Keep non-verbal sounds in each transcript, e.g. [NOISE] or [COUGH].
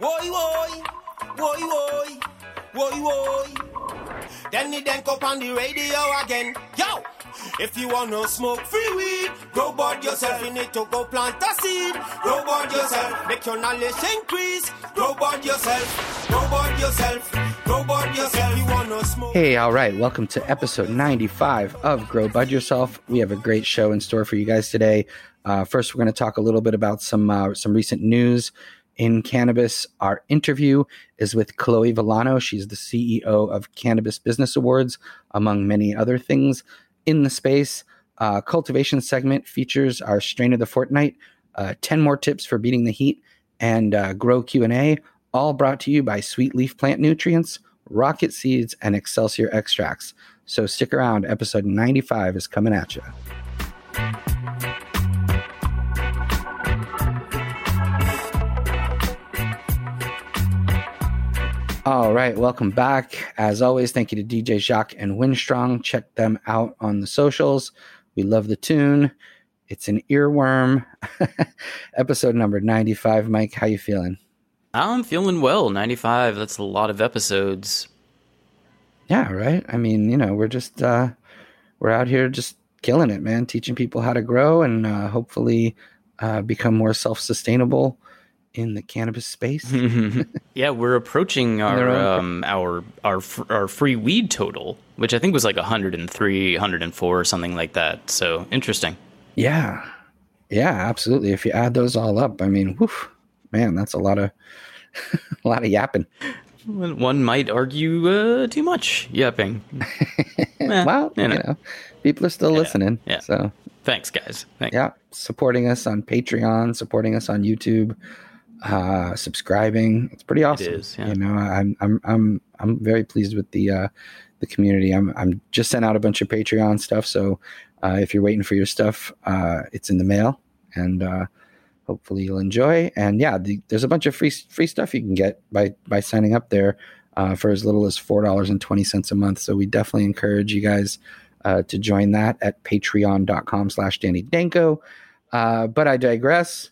Woy, woy, woy, woy, woy, woy. Then he then up on the radio again. Yo! If you wanna smoke free weed, grow board yourself. You need to go plant a seed. Grow board yourself. Make your knowledge increase. Grow board yourself. Grow board yourself. Grow board yourself. Hey, all right. Welcome to episode 95 of Grow Bud Yourself. We have a great show in store for you guys today. Uh, first, we're going to talk a little bit about some uh, some recent news in cannabis. Our interview is with Chloe Villano. She's the CEO of Cannabis Business Awards, among many other things in the space. Uh, cultivation segment features our strain of the fortnight, uh, 10 more tips for beating the heat, and uh, grow Q&A, all brought to you by Sweet Leaf Plant Nutrients, Rocket Seeds, and Excelsior Extracts. So stick around. Episode 95 is coming at you. All right, welcome back. As always, thank you to DJ Jacques and Winstrong. Check them out on the socials. We love the tune. It's an earworm. [LAUGHS] Episode number 95. Mike, how you feeling? I'm feeling well. 95, that's a lot of episodes. Yeah, right? I mean, you know, we're just uh we're out here just killing it, man, teaching people how to grow and uh hopefully uh become more self-sustainable in the cannabis space. [LAUGHS] yeah, we're approaching our um, our our our free weed total, which I think was like 103, 104 or something like that. So, interesting. Yeah. Yeah, absolutely. If you add those all up, I mean, whew, man, that's a lot of [LAUGHS] a lot of yapping. One might argue uh, too much yapping. [LAUGHS] Eh, well, you you know. know, people are still listening. yeah. So, Thanks, guys. Thanks. yeah, supporting us on Patreon, supporting us on YouTube, uh, subscribing. It's pretty awesome. is, yeah. You know, I'm I'm I'm I'm very pleased with the uh the community. I'm I'm just sent out a bunch of Patreon stuff, so uh, if you're waiting for your stuff, uh, it's in the mail, and uh, hopefully you'll enjoy. And yeah, the, there's a bunch of free free stuff you can get by by signing up there uh, for as little as four dollars and twenty cents a month. So we definitely encourage you guys uh, to join that at patreon.com slash Danny Danko. Uh, but I digress.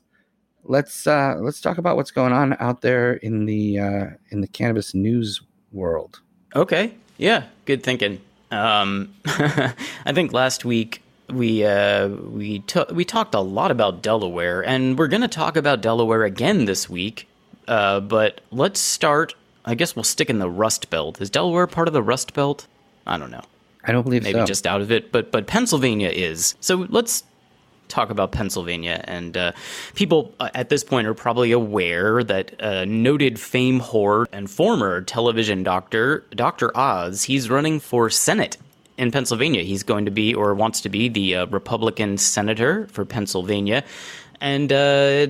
Let's uh, let's talk about what's going on out there in the uh, in the cannabis news world. Okay. Yeah. Good thinking. Um, [LAUGHS] I think last week we uh, we took we talked a lot about Delaware, and we're going to talk about Delaware again this week. Uh, but let's start. I guess we'll stick in the Rust Belt. Is Delaware part of the Rust Belt? I don't know. I don't believe Maybe so. just out of it, but but Pennsylvania is. So let's talk about Pennsylvania. And uh, people uh, at this point are probably aware that uh, noted fame whore and former television doctor, Dr. Oz, he's running for Senate in Pennsylvania. He's going to be, or wants to be, the uh, Republican senator for Pennsylvania. And uh,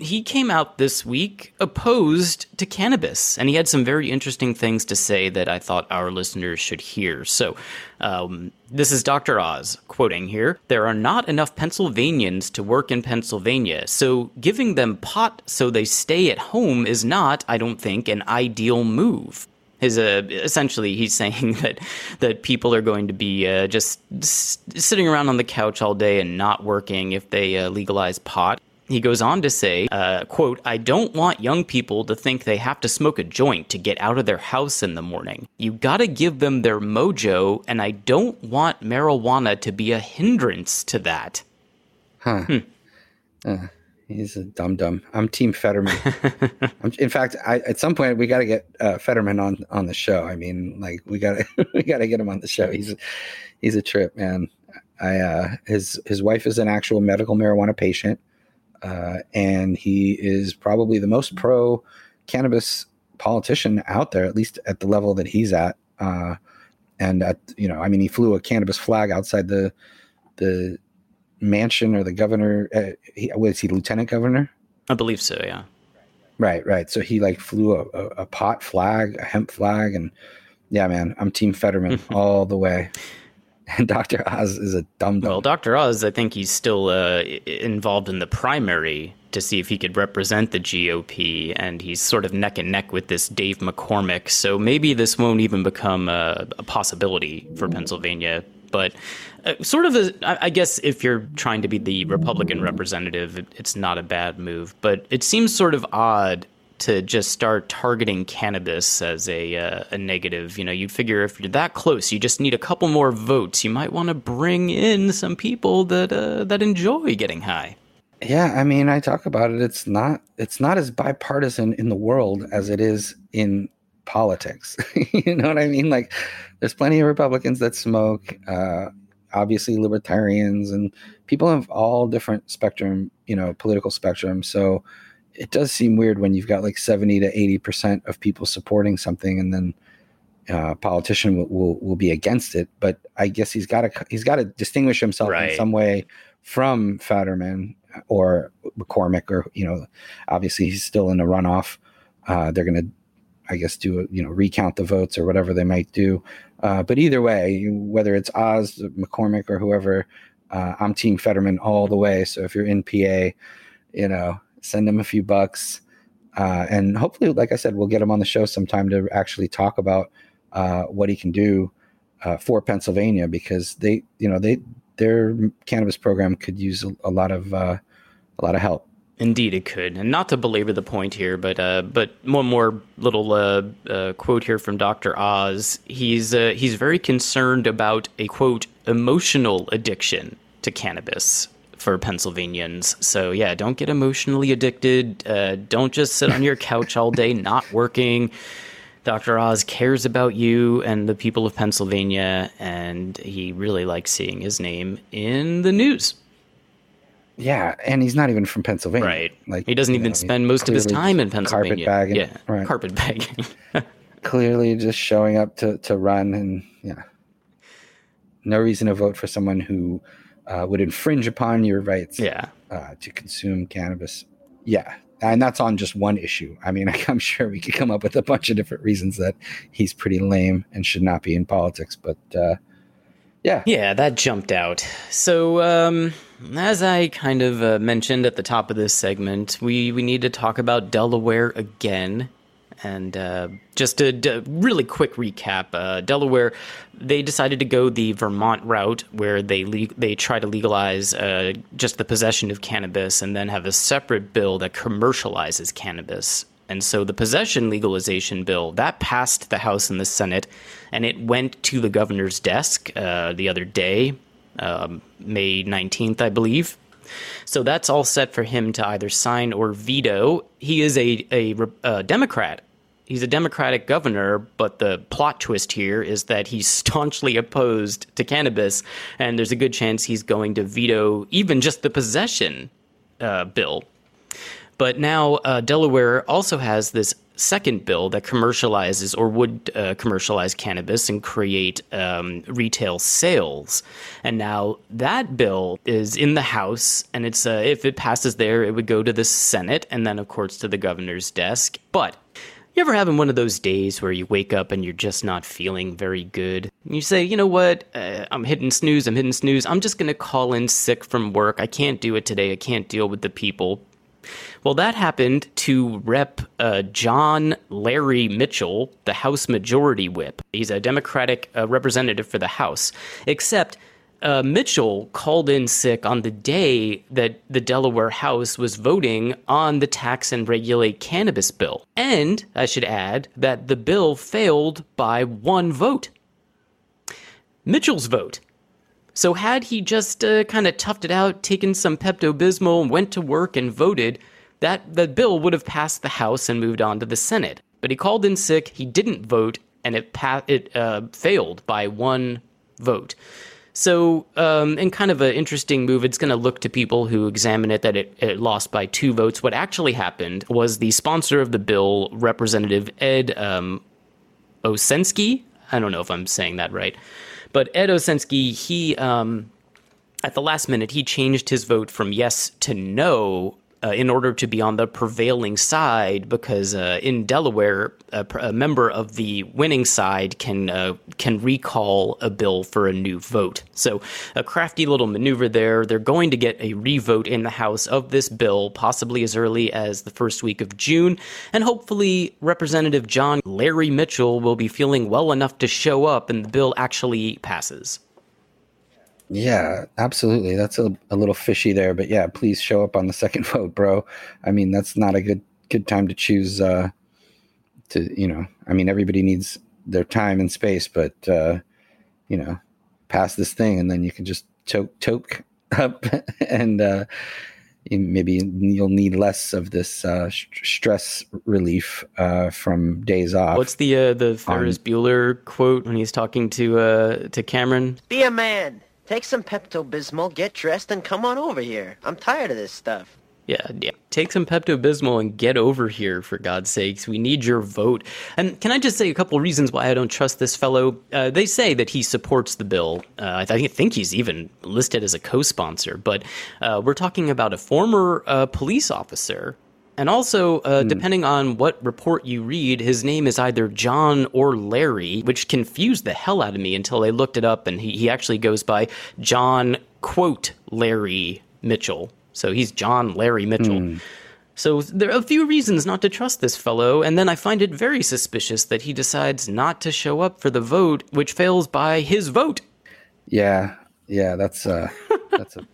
he came out this week opposed to cannabis, and he had some very interesting things to say that I thought our listeners should hear. So, um, this is Dr. Oz quoting here There are not enough Pennsylvanians to work in Pennsylvania, so giving them pot so they stay at home is not, I don't think, an ideal move. His uh, essentially, he's [LAUGHS] saying that that people are going to be uh, just s- sitting around on the couch all day and not working if they uh, legalize pot. He goes on to say, uh, quote, I don't want young people to think they have to smoke a joint to get out of their house in the morning. You gotta give them their mojo, and I don't want marijuana to be a hindrance to that. Huh. He's a dum dum. I'm Team Fetterman. [LAUGHS] I'm, in fact, I, at some point we got to get uh, Fetterman on on the show. I mean, like we got to [LAUGHS] we got to get him on the show. He's he's a trip, man. I uh, his his wife is an actual medical marijuana patient, uh, and he is probably the most pro cannabis politician out there, at least at the level that he's at. Uh, and at you know, I mean, he flew a cannabis flag outside the the mansion or the governor. Uh, he, was he lieutenant governor? I believe so, yeah. Right, right. So he like flew a, a, a pot flag, a hemp flag, and yeah, man, I'm Team Fetterman [LAUGHS] all the way. [LAUGHS] And Dr. Oz is a dumb dumb. Well, Dr. Oz, I think he's still uh, involved in the primary to see if he could represent the GOP, and he's sort of neck and neck with this Dave McCormick. So maybe this won't even become a, a possibility for Pennsylvania. But uh, sort of, a, I guess, if you're trying to be the Republican representative, it- it's not a bad move. But it seems sort of odd to just start targeting cannabis as a uh, a negative. You know, you'd figure if you're that close, you just need a couple more votes. You might want to bring in some people that uh, that enjoy getting high. Yeah, I mean, I talk about it. It's not it's not as bipartisan in the world as it is in politics. [LAUGHS] you know what I mean? Like, there's plenty of Republicans that smoke. Uh, obviously, libertarians and people of all different spectrum. You know, political spectrum. So it does seem weird when you've got like 70 to 80 percent of people supporting something, and then uh, politician will, will, will be against it. But I guess he's got to he's got to distinguish himself Right. in some way from Fetterman or McCormick, or you know, obviously he's still in a runoff. Uh, they're going to, I guess, do a, you know recount the votes or whatever they might do. Uh, but either way, whether it's Oz, McCormick, or whoever, uh, I'm Team Fetterman all the way. So if you're in PA, you know, send him a few bucks, uh, and hopefully, like I said, we'll get him on the show sometime to actually talk about uh, what he can do uh, for Pennsylvania because they, you know, they their cannabis program could use a, a lot of uh, a lot of help. Indeed, it could. And not to belabor the point here, but uh, but one more little uh, uh, quote here from Doctor Oz. He's uh, he's very concerned about a quote emotional addiction to cannabis for Pennsylvanians. So yeah, don't get emotionally addicted. Uh, don't just sit on your couch all day [LAUGHS] not working. Dr. Oz cares about you and the people of Pennsylvania, and he really likes seeing his name in the news. Yeah, and he's not even from Pennsylvania. Right. Like he doesn't even know, spend most of his time in Pennsylvania. Carpetbagging. Yeah, right. carpetbagging. [LAUGHS] Clearly, just showing up to to run, and yeah, no reason to vote for someone who uh, would infringe upon your rights. yeah. uh, to consume cannabis. Yeah, and that's on just one issue. I mean, [LAUGHS] I'm sure we could come up with a bunch of different reasons that he's pretty lame and should not be in politics. But uh, yeah, Yeah, that jumped out. So, um, as I kind of uh, mentioned at the top of this segment, we, we need to talk about Delaware again. And uh, just a d- really quick recap: uh, Delaware, they decided to go the Vermont route, where they le- they try to legalize uh, just the possession of cannabis, and then have a separate bill that commercializes cannabis. And so the possession legalization bill that passed the House and the Senate, and it went to the governor's desk uh, the other day, um, May nineteenth, I believe. So that's all set for him to either sign or veto. He is a a, a Democrat. He's a Democratic governor, but the plot twist here is that he's [LAUGHS] staunchly opposed to cannabis, and there's a good chance he's going to veto even just the possession uh, bill. But now uh, Delaware also has this second bill that commercializes or would uh, commercialize cannabis and create um, retail sales. And now that bill is in the House, and it's uh, if it passes there, it would go to the Senate, and then of course to the governor's desk. But you ever having one of those days where you wake up and you're just not feeling very good? You say, you know what? Uh, I'm hitting snooze. I'm hitting snooze. I'm just going to call in sick from work. I can't do it today. I can't deal with the people. Well, that happened to Rep. Uh, John Larry Mitchell, the House Majority Whip. He's a Democratic uh, representative for the House. Except uh, Mitchell called in sick on the day that the Delaware House was voting on the tax and regulate cannabis bill. And I should add that the bill failed by one vote. Mitchell's vote. So had he just uh, kind of toughed it out, taken some Pepto Bismol, went to work and voted, that the bill would have passed the House and moved on to the Senate. But he called in sick. He didn't vote, and it pa- it uh, failed by one vote. So, um, in kind of an interesting move, it's going to look to people who examine it that it, it lost by two votes. What actually happened was the sponsor of the bill, Representative Ed um, Osienski. I don't know if I'm saying that right, but Ed Osienski, he um, at the last minute he changed his vote from yes to no uh, in order to be on the prevailing side because uh, in Delaware, a, a member of the winning side can uh, can recall a bill for a new vote. So a crafty little maneuver there. They're going to get a revote in the House of this bill, possibly as early as the first week of June, and hopefully Representative John Larry Mitchell will be feeling well enough to show up and the bill actually passes. Yeah, absolutely. That's a, a little fishy there, but yeah, please show up on the [LAUGHS] second vote, bro. I mean, that's not a good good time to choose. Uh, to you know, I mean, everybody needs their time and space, but uh, you know, pass this thing, and then you can just choke choke [LAUGHS] up, and uh, maybe you'll need less of this uh, stress relief uh, from days off. What's the uh, the Ferris on... Bueller quote when he's talking to uh, to Cameron? Be a man. Take some Pepto Bismol, get dressed, and come on over here. I'm tired of this stuff. Yeah, yeah. Take some Pepto Bismol and get over here, for God's sakes. We need your vote. And can I just say a couple reasons why I don't trust this fellow? Uh, they say that he supports the bill. Uh, I think he's even listed as a co sponsor. But uh, we're talking about a former uh, police officer. And also, mm. depending on what report you read, his name is either John or Larry, which confused the hell out of me until I looked it up. And he, he actually goes by John, quote, Larry Mitchell so he's John Larry Mitchell. Mm. So there are a few reasons not to trust this fellow, and then I find it very suspicious that he decides not to show up for the vote, which fails by his vote. Yeah, yeah, that's uh [LAUGHS] that's a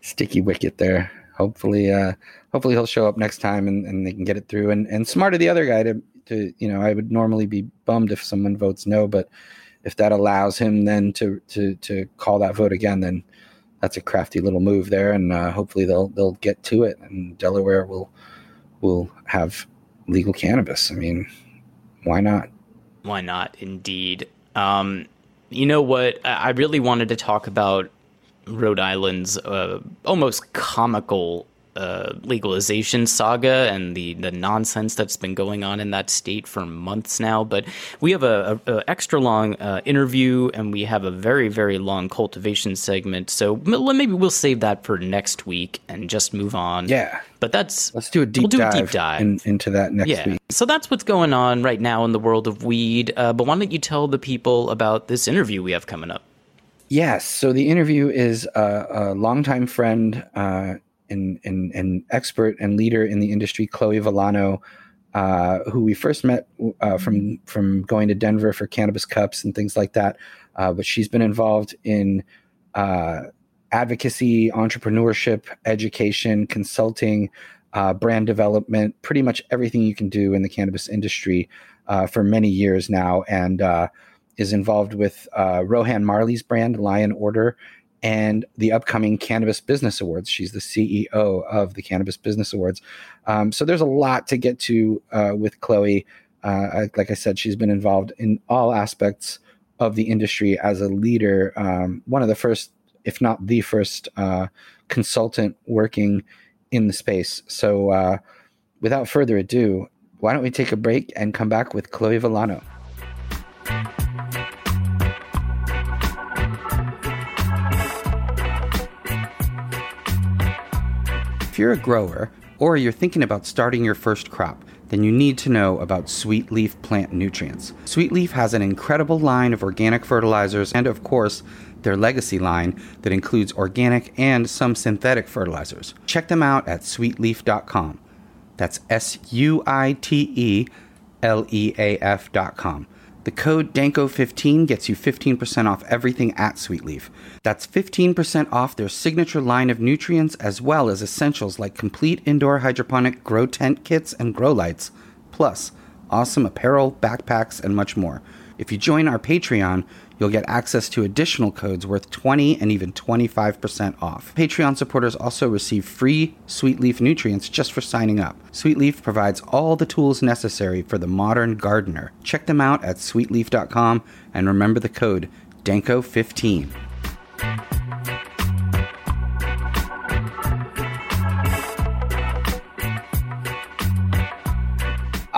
sticky wicket there. Hopefully, uh hopefully he'll show up next time and, and they can get it through. And and smart of the other guy to to you know, I would normally be bummed if someone votes no, but if that allows him then to to to call that vote again, then that's a crafty little move there, and uh, hopefully they'll they'll get to it, and Delaware will will have legal cannabis. I mean, why not? Why not? Indeed. Um, you know what? I really wanted to talk about Rhode Island's uh, almost comical uh, legalization saga and the, the nonsense that's been going on in that state for months now. But we have a, a, a extra long uh, interview and we have a very very long cultivation segment. So maybe we'll save that for next week and just move on. Yeah. But that's let's do a deep we'll do dive, a deep dive. In, into that next yeah. week. So that's what's going on right now in the world of weed. Uh, but why don't you tell the people about this interview we have coming up? Yes. So the interview is a, a longtime friend, uh, and, and, and expert and leader in the industry, Chloe Villano, uh, who we first met uh, from from going to Denver for cannabis cups and things like that. Uh, but she's been involved in uh, advocacy, entrepreneurship, education, consulting, uh, brand development, pretty much everything you can do in the cannabis industry for many years now, and is involved with Rohan Marley's brand, Lion Order, and the upcoming Cannabis Business Awards. She's the CEO of the Cannabis Business Awards. Um, so there's a lot to get to uh, with Chloe. Uh, like I said, she's been involved in all aspects of the industry as a leader. Um, one of the first, if not the first, uh, consultant working in the space. So uh, without further ado, why don't we take a break and come back with Chloe Villano? You're a grower or you're thinking about starting your first crop, then you need to know about Sweet Leaf plant nutrients. Sweet Leaf has an incredible line of organic fertilizers and, of course, their legacy line that includes organic and some synthetic fertilizers. Check them out at sweetleaf.com. That's S U I T E L E A F.com. The code DANKO15 gets you 15% off everything at Sweetleaf. That's 15% off their signature line of nutrients as well as essentials like complete indoor hydroponic grow tent kits and grow lights, plus awesome apparel, backpacks, and much more. If you join our Patreon, You'll get access to additional codes worth 20 and even 25% off. Patreon supporters also receive free Sweet Leaf nutrients just for signing up. Sweet Leaf provides all the tools necessary for the modern gardener. Check them out at sweetleaf.com and remember the code DANKO15.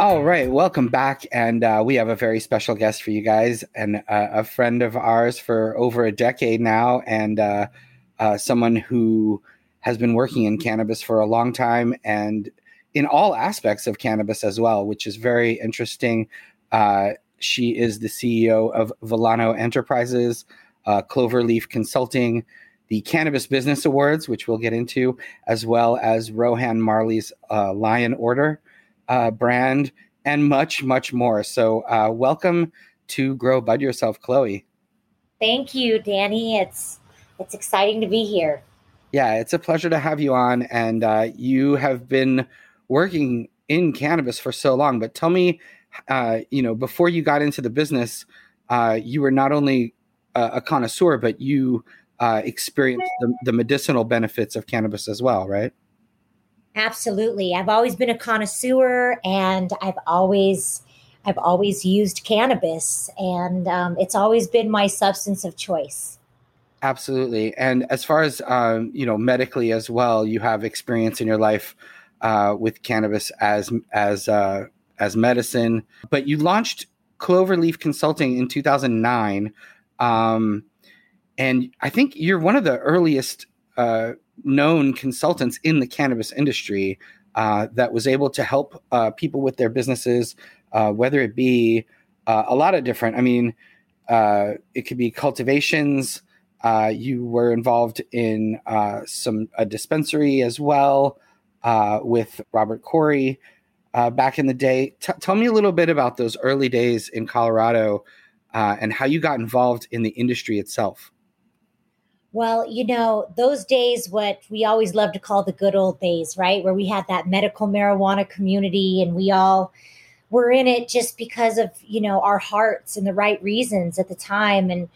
All right, welcome back, and uh, we have a very special guest for you guys, and uh, a friend of ours for over a decade now, and uh, uh, someone who has been working in cannabis for a long time, and in all aspects of cannabis as well, which is very interesting. Uh, she is the CEO of Villano Enterprises, uh, Cloverleaf Consulting, the Cannabis Business Awards, which we'll get into, as well as Rohan Marley's Lion Order uh, brand, and much, much more. So, uh, welcome to Grow Bud Yourself, Chloe. Thank you, Danny. It's it's exciting to be here. Yeah, it's a pleasure to have you on, and uh, you have been working in cannabis for so long, but tell me, uh, you know, before you got into the business, uh, you were not only a, a connoisseur, but you uh, experienced the, the medicinal benefits of cannabis as well, right? Absolutely. I've always been a connoisseur and I've always I've always used cannabis and um, it's always been my substance of choice. Absolutely. And as far as um, you know, medically as well, you have experience in your life uh, with cannabis as as uh, as medicine. But you launched Cloverleaf Consulting in 2009, um, and I think you're one of the earliest uh, known consultants in the cannabis industry uh, that was able to help uh, people with their businesses, uh, whether it be a lot of different. I mean, it could be cultivations. you were involved in some a dispensary as well uh, with Robert Corry uh, back in the day. T- tell me a little bit about those early days in Colorado uh, and how you got involved in the industry itself. Well, you know, those days, what we always love to call the good old days, right? Where we had that medical marijuana community and we all were in it just because of, you know, our hearts and the right reasons at the time. And,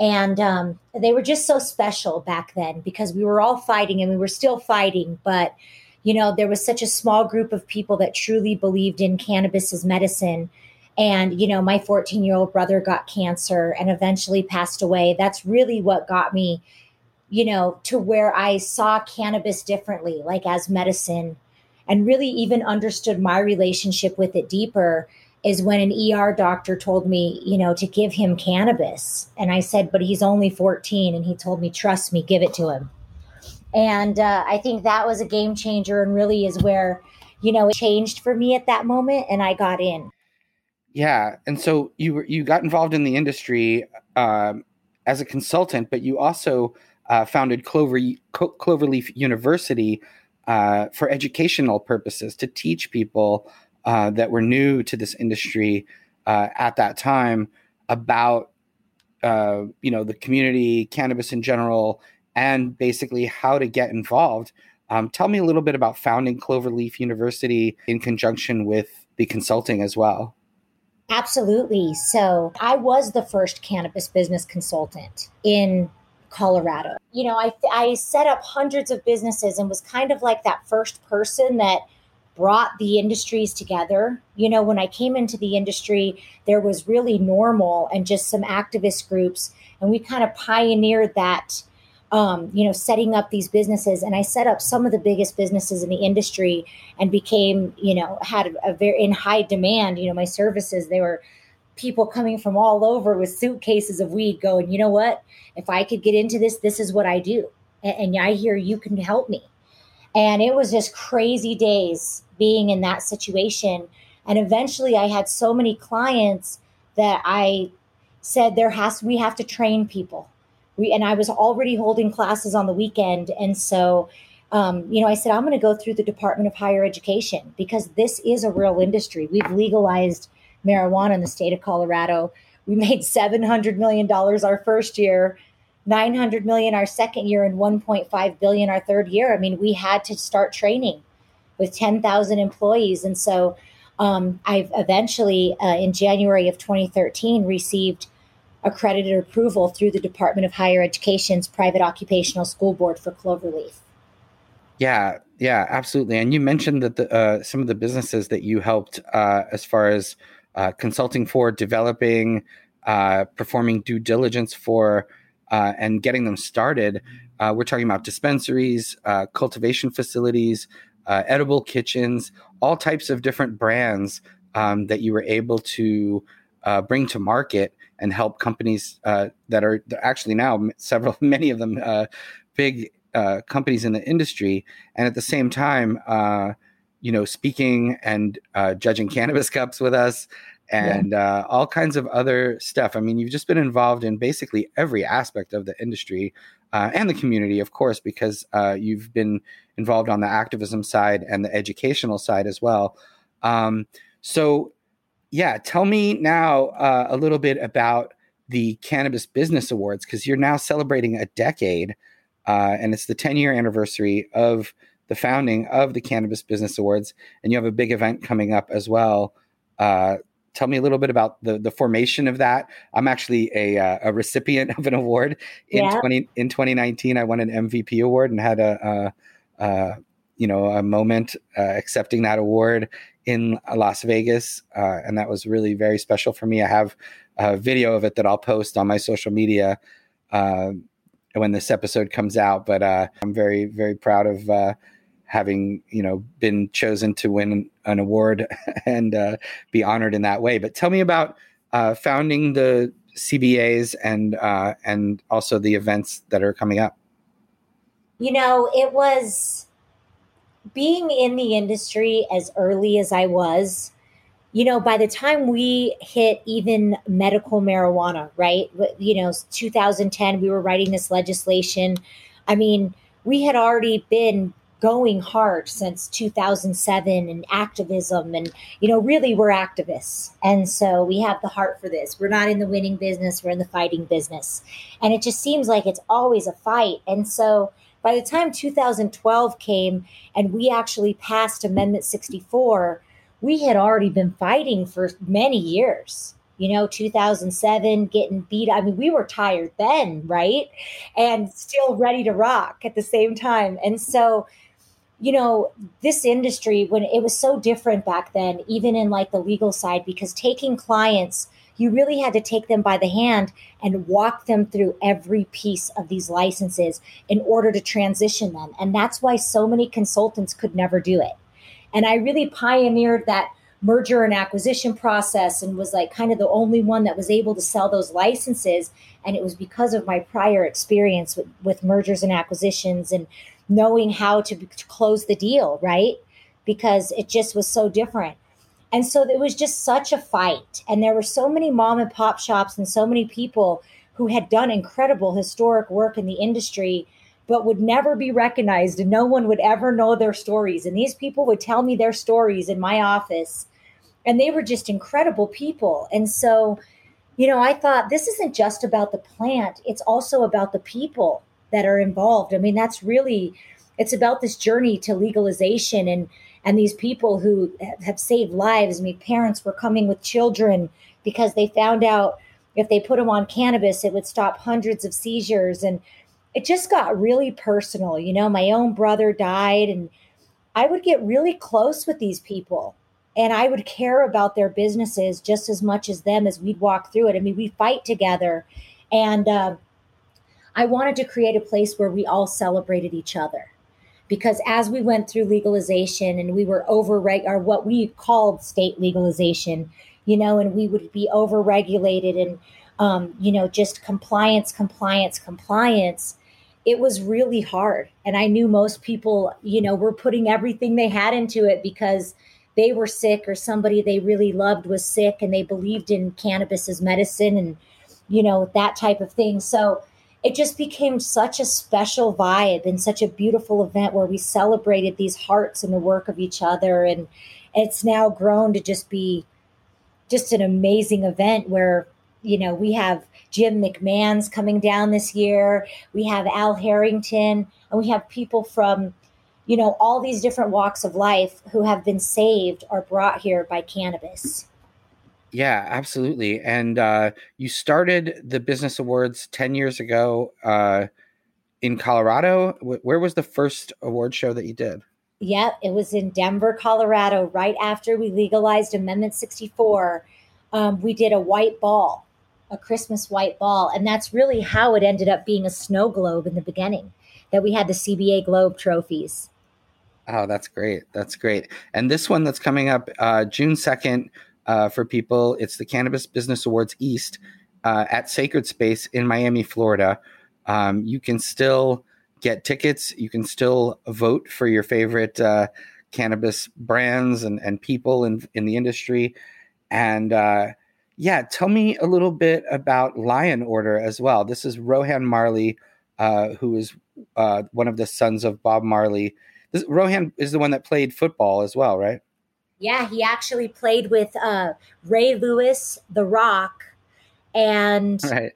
and um, they were just so special back then because we were all fighting and we were still fighting, but you know, there was such a small group of people that truly believed in cannabis as medicine. And, you know, my 14 year old brother got cancer and eventually passed away. That's really what got me, you know, to where I saw cannabis differently, like as medicine, and really even understood my relationship with it deeper is when an ER doctor told me, you know, to give him cannabis. And I said, but he's only 14. And he told me, trust me, give it to him. And uh, I think that was a game changer and really is where, you know, it changed for me at that moment and I got in. Yeah. And so you you got involved in the industry um, as a consultant, but you also uh, founded Clover, Cloverleaf University uh, for educational purposes to teach people uh, that were new to this industry uh, at that time about uh, you know the community, cannabis in general, and basically how to get involved. Um, tell me a little bit about founding Cloverleaf University in conjunction with the consulting as well. Absolutely. So I was the first cannabis business consultant in Colorado. You know, I, I set up hundreds of businesses and was kind of like that first person that brought the industries together. You know, when I came into the industry, there was really NORML and just some activist groups, and we kind of pioneered that um, you know, setting up these businesses. And I set up some of the biggest businesses in the industry and became, you know, had a very in high demand. You know, my services, they were people coming from all over with suitcases of weed going, you know what? If I could get into this, this is what I do. And, and I hear you can help me. And it was just crazy days being in that situation. And eventually I had so many clients that I said there has we have to train people we, and I was already holding classes on the weekend. And so, um, you know, I said, I'm going to go through the Department of Higher Education because this is a real industry. We've legalized marijuana in the state of Colorado. We made $700 million our first year, 900 million our second year, and 1.5 billion our third year. I mean, we had to start training with 10,000 employees. And so um, I've eventually, uh, in January of 2013, received accredited approval through the Department of Higher Education's Private Occupational School Board for Cloverleaf. Yeah, yeah, absolutely. And you mentioned that the, uh, some of the businesses that you helped uh, as far as uh, consulting for, developing, uh, performing due diligence for, uh, and getting them started. Uh, we're talking about dispensaries, cultivation facilities, edible kitchens, all types of different brands um, that you were able to bring to market and help companies uh, that are actually now several, [LAUGHS] many of them uh, big uh, companies in the industry, and at the same time, uh, you know, speaking and uh, judging [LAUGHS] cannabis cups with us, and yeah. Uh, all kinds of other stuff. I mean, you've just been involved in basically every aspect of the industry and the community, of course, because you've been involved on the activism side and the educational side as well. Um, so yeah, tell me now uh, a little bit about the Cannabis Business Awards because you're now celebrating a decade, uh, and it's the 10 year anniversary of the founding of the Cannabis Business Awards, and you have a big event coming up as well. Uh, tell me a little bit about the the formation of that. I'm actually a uh, a recipient [LAUGHS] of an award in Yeah. 20 in 2019. I won an MVP award and had a, a, a you know a moment uh, accepting that award in Las Vegas, uh, and that was really very special for me. I have a video of it that I'll post on my social media uh, when this episode comes out. But uh, I'm very very proud of. Uh, having you know been chosen to win an award [LAUGHS] and uh, be honored in that way. But tell me about uh, founding the CBAs and and also the events that are coming up. You know, it was being in the industry as early as I was. You know, by the time we hit even medical marijuana, right? You know, 2010, we were writing this legislation. I mean, we had already been going hard since 2007 and activism and you know really we're activists and so we have the heart for this we're not in the winning business we're in the fighting business and it just seems like it's always a fight and so by the time 2012 came and we actually passed amendment 64 we had already been fighting for many years. You know 2007 getting beat i mean we were tired then right? And still ready to rock at the same time. And so you know, this industry, when it was so different back then, even in like the legal side, because taking clients, you really had to take them by the hand and walk them through every piece of these licenses in order to transition them. And that's why so many consultants could never do it. And I really pioneered that merger and acquisition process and was like kind of the only one that was able to sell those licenses. And it was because of my prior experience with, with mergers and acquisitions and knowing how to, to close the deal, right? Because it just was so different. And so it was just such a fight. And there were so many mom and pop shops and so many people who had done incredible historic work in the industry, but would never be recognized and no one would ever know their stories. And these people would tell me their stories in my office. And they were just incredible people. And so, you know, I thought this isn't just about the plant, it's also about the people that are involved. I mean, that's really it's about this journey to legalization and and these people who have saved lives. I mean, parents were coming with children because they found out if they put them on cannabis, it would stop hundreds of seizures. And it just got really personal. You know, my own brother died, and I would get really close with these people. And I would care about their businesses just as much as them as we'd walk through it. I mean, we fight together. And, uh, I wanted to create a place where we all celebrated each other. Because as we went through legalization and we were over or what we called state legalization, you know, and we would be over regulated and, um, you know, just compliance, compliance, compliance. It was really hard. And I knew most people, you know, were putting everything they had into it because they were sick or somebody they really loved was sick and they believed in cannabis as medicine and, you know, that type of thing. So, it just became such a special vibe and such a beautiful event where we celebrated these hearts and the work of each other. And it's now grown to just be just an amazing event where you know we have jim mcmahon's coming down this year. We have al harrington and we have people from you know all these different walks of life who have been saved or brought here by cannabis Yeah, absolutely. And uh, you started the Business Awards 10 years ago uh, in Colorado. Wh- Where was the first award show that you did? Yep, it was in Denver, Colorado, right after we legalized Amendment 64. Um, we did a white ball, a Christmas white ball. And that's really how it ended up being a snow globe in the beginning, that we had the CBA Globe trophies. Oh, that's great. That's great. And this one that's coming up uh, June 2nd uh, for people, it's the Cannabis Business Awards East uh, at Sacred Space in Miami, Florida. Um, you can still get tickets. You can still vote for your favorite uh, cannabis brands and, and people in, in the industry. And uh, yeah, tell me a little bit about Lion Order as well. This is Rohan Marley, uh, who is uh, one of the sons of Bob Marley. This, Rohan is the one that played football as well, right? Yeah, he actually played with uh, Ray Lewis, The Rock, and Right.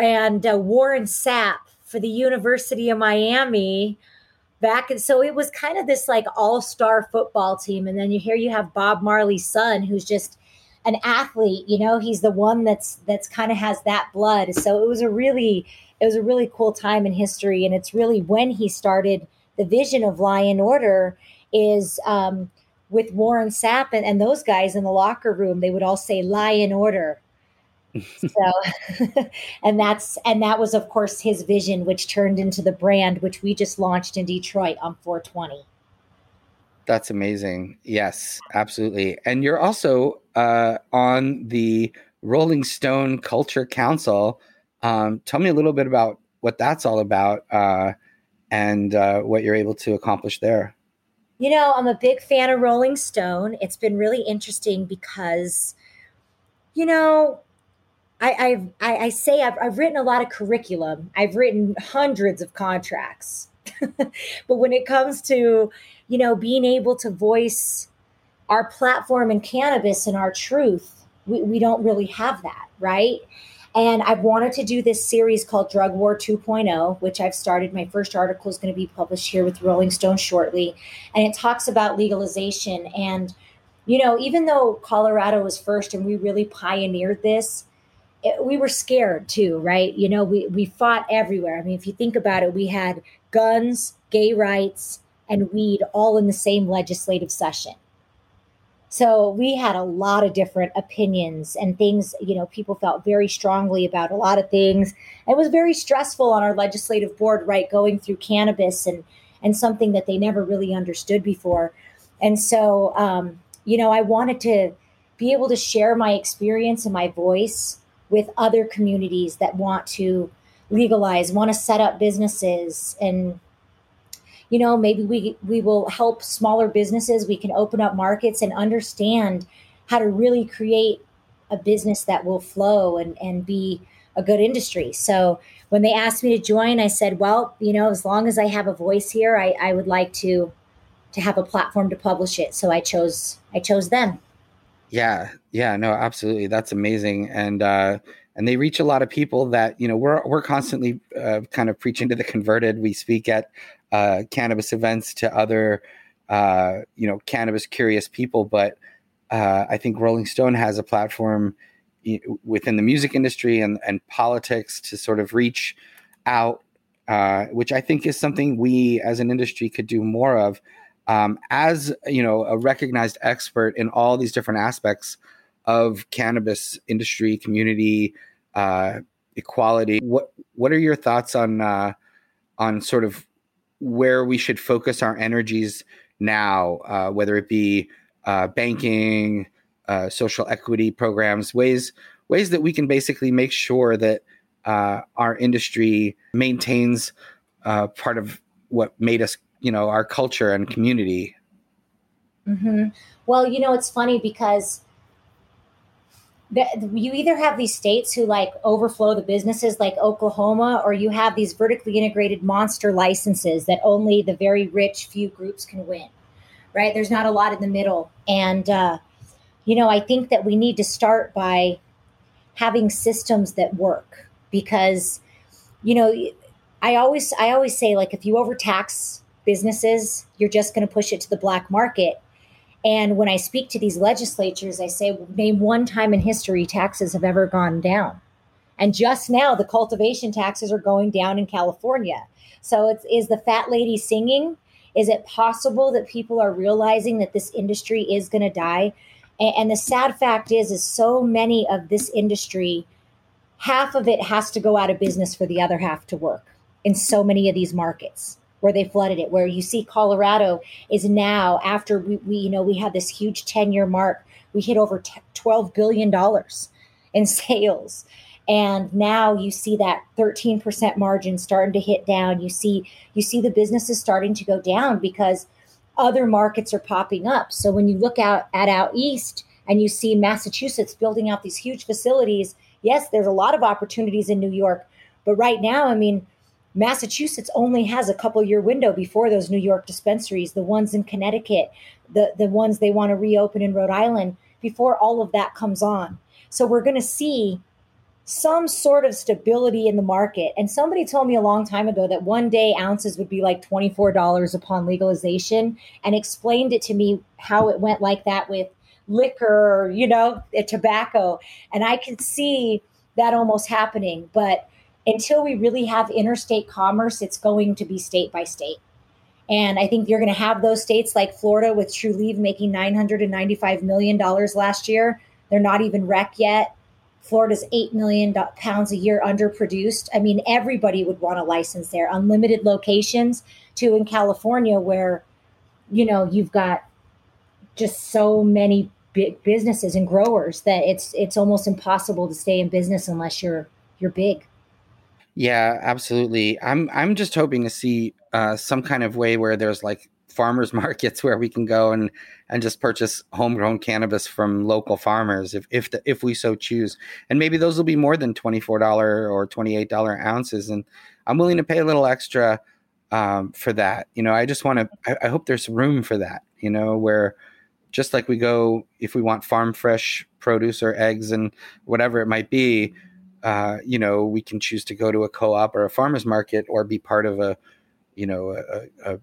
and uh, Warren Sapp for the University of Miami. back and so it was kind of this like all-star football team and then you hear you have bob marley's son who's just an athlete you know he's the one that's that's kind of has that blood so it was a really it was a really cool time in history and it's really when he started the vision of lion order is um, with warren sapp and, and those guys in the locker room they would all say lie in order. [LAUGHS] So [LAUGHS] and that's and that was of course his vision which turned into the brand which we just launched in detroit on 420 that's amazing. Yes absolutely. And you're also uh, on the rolling stone culture council. Um, tell me a little bit about what that's all about uh, and uh, what you're able to accomplish there you know i'm a big fan of rolling stone it's been really interesting because you know I, I, I say I've, I've written a lot of curriculum. I've written hundreds of contracts. [LAUGHS] but when it comes to, you know, being able to voice our platform in cannabis and our truth, we, we don't really have that, right? And I've wanted to do this series called Drug War 2.0, which I've started. My first article is going to be published here with Rolling Stone shortly. And it talks about legalization. And, you know, even though Colorado was first and we really pioneered this, it, we were scared too, right? You know, we, we fought everywhere. I mean, if you think about it, we had guns, gay rights, and weed all in the same legislative session. So we had a lot of different opinions and things, you know, people felt very strongly about a lot of things. It was very stressful on our legislative board, right, going through cannabis and and something that they never really understood before. And so um, you know, I wanted to be able to share my experience and my voice with other communities that want to legalize, want to set up businesses and you know maybe we we will help smaller businesses. We can open up markets and understand how to really create a business that will flow and and be a good industry. So when they asked me to join i said well you know as long as i have a voice here i, I would like to to have a platform to publish it. So i chose i chose them. Yeah, yeah, no, absolutely. That's amazing, and uh, and they reach a lot of people that you know we're we're constantly uh, kind of preaching to the converted. We speak at uh, cannabis events to other uh, you know cannabis curious people, but uh, I think Rolling Stone has a platform within the music industry and and politics to sort of reach out, uh, which I think is something we as an industry could do more of. Um, as you know a recognized expert in all these different aspects of cannabis industry community uh, equality what what are your thoughts on uh, on sort of where we should focus our energies now uh, whether it be uh, banking uh, social equity programs ways ways that we can basically make sure that uh, our industry maintains part of what made us you know our culture and community mm-hmm. well you know it's funny because the, you either have these states who like overflow the businesses like oklahoma or you have these vertically integrated monster licenses that only the very rich few groups can win right there's not a lot in the middle and uh, you know i think that we need to start by having systems that work because you know i always i always say like if you overtax businesses, you're just going to push it to the black market. And when I speak to these legislatures, I say, name one time in history taxes have ever gone down. And just now, the cultivation taxes are going down in California. So, it's, is the fat lady singing? Is it possible that people are realizing that this industry is going to die? And, and the sad fact is, is so many of this industry, half of it has to go out of business for the other half to work in so many of these markets where they flooded it where you see colorado is now after we, we you know we had this huge 10 year mark we hit over 12 billion dollars in [LAUGHS] sales. And now you see that 13% margin starting to hit down. You see you see the businesses starting to go down because other markets are popping up. So when you look out at out east and you see massachusetts building out these huge facilities yes there's a lot of opportunities in new york. But right now i mean Massachusetts only has a couple year window before those New York dispensaries, the ones in Connecticut, the, the ones they want to reopen in Rhode Island, before all of that comes on. So we're going to see some sort of stability in the market. And somebody told me a long time ago that one day ounces would be like $24 upon legalization and explained it to me how it went like that with liquor, you know, eh, tobacco. And I could see that almost happening. But until we really have interstate commerce, it's going to be state by state. And I think you're going to have those states like Florida with Trulieve making $995 million last year. They're not even rec yet. Florida's 8 million pounds a year underproduced. I mean, everybody would want a license there, unlimited locations, to in California, where, you know, you've got just so many big businesses and growers that it's it's almost impossible to stay in business unless you're you're big. Yeah, absolutely. I'm I'm just hoping to see uh, some kind of way where there's like [LAUGHS] farmers [LAUGHS] markets where we can go and and just purchase homegrown cannabis from local farmers if if the, if we so choose. And maybe those will be more than twenty four dollar or twenty eight dollar ounces. And I'm willing to pay a little extra um, for that. You know, I just want to. I, I hope there's room for that. You know, where just like we go if we want farm fresh produce or eggs and whatever it might be. Uh, you know, we can choose to go to a co-op or a farmers market or be part of a, you know, a, a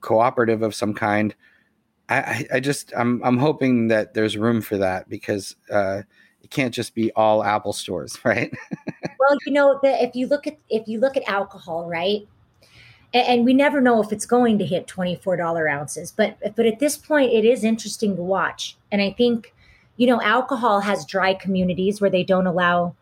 cooperative of some kind. I, I just I'm I'm hoping that there's room for that because uh, it can't just be all Apple stores, [LAUGHS] right? well, you know, the, if you look at if you look at alcohol, right, and, and we never know if it's going to hit twenty four dollar ounces, but but at this point, it is interesting to watch, and I think you know alcohol has dry communities where they don't allow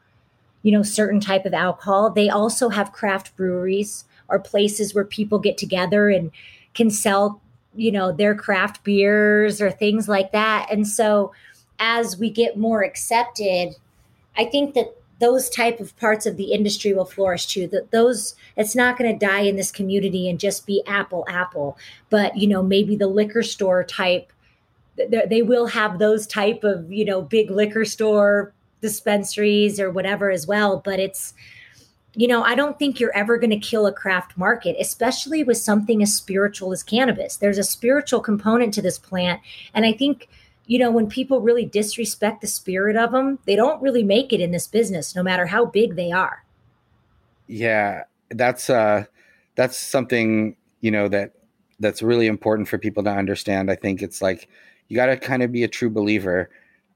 you know certain type of alcohol. They also have craft breweries or places where people get together and can sell you know their craft beers or things like that. And so as we get more accepted i think that those type of parts of the industry will flourish too. That those it's not going to die in this community and just be apple apple. But you know maybe the liquor store type they will have those type of you know big liquor store dispensaries or whatever as well but it's you know, I don't think you're ever going to kill a craft market, especially with something as spiritual as cannabis. There's a spiritual component to this plant. And I think, you know, when people really disrespect the spirit of them, they don't really make it in this business, no matter how big they are. Yeah, that's uh that's something, you know, that that's really important for people to understand. I think it's like you got to kind of be a true believer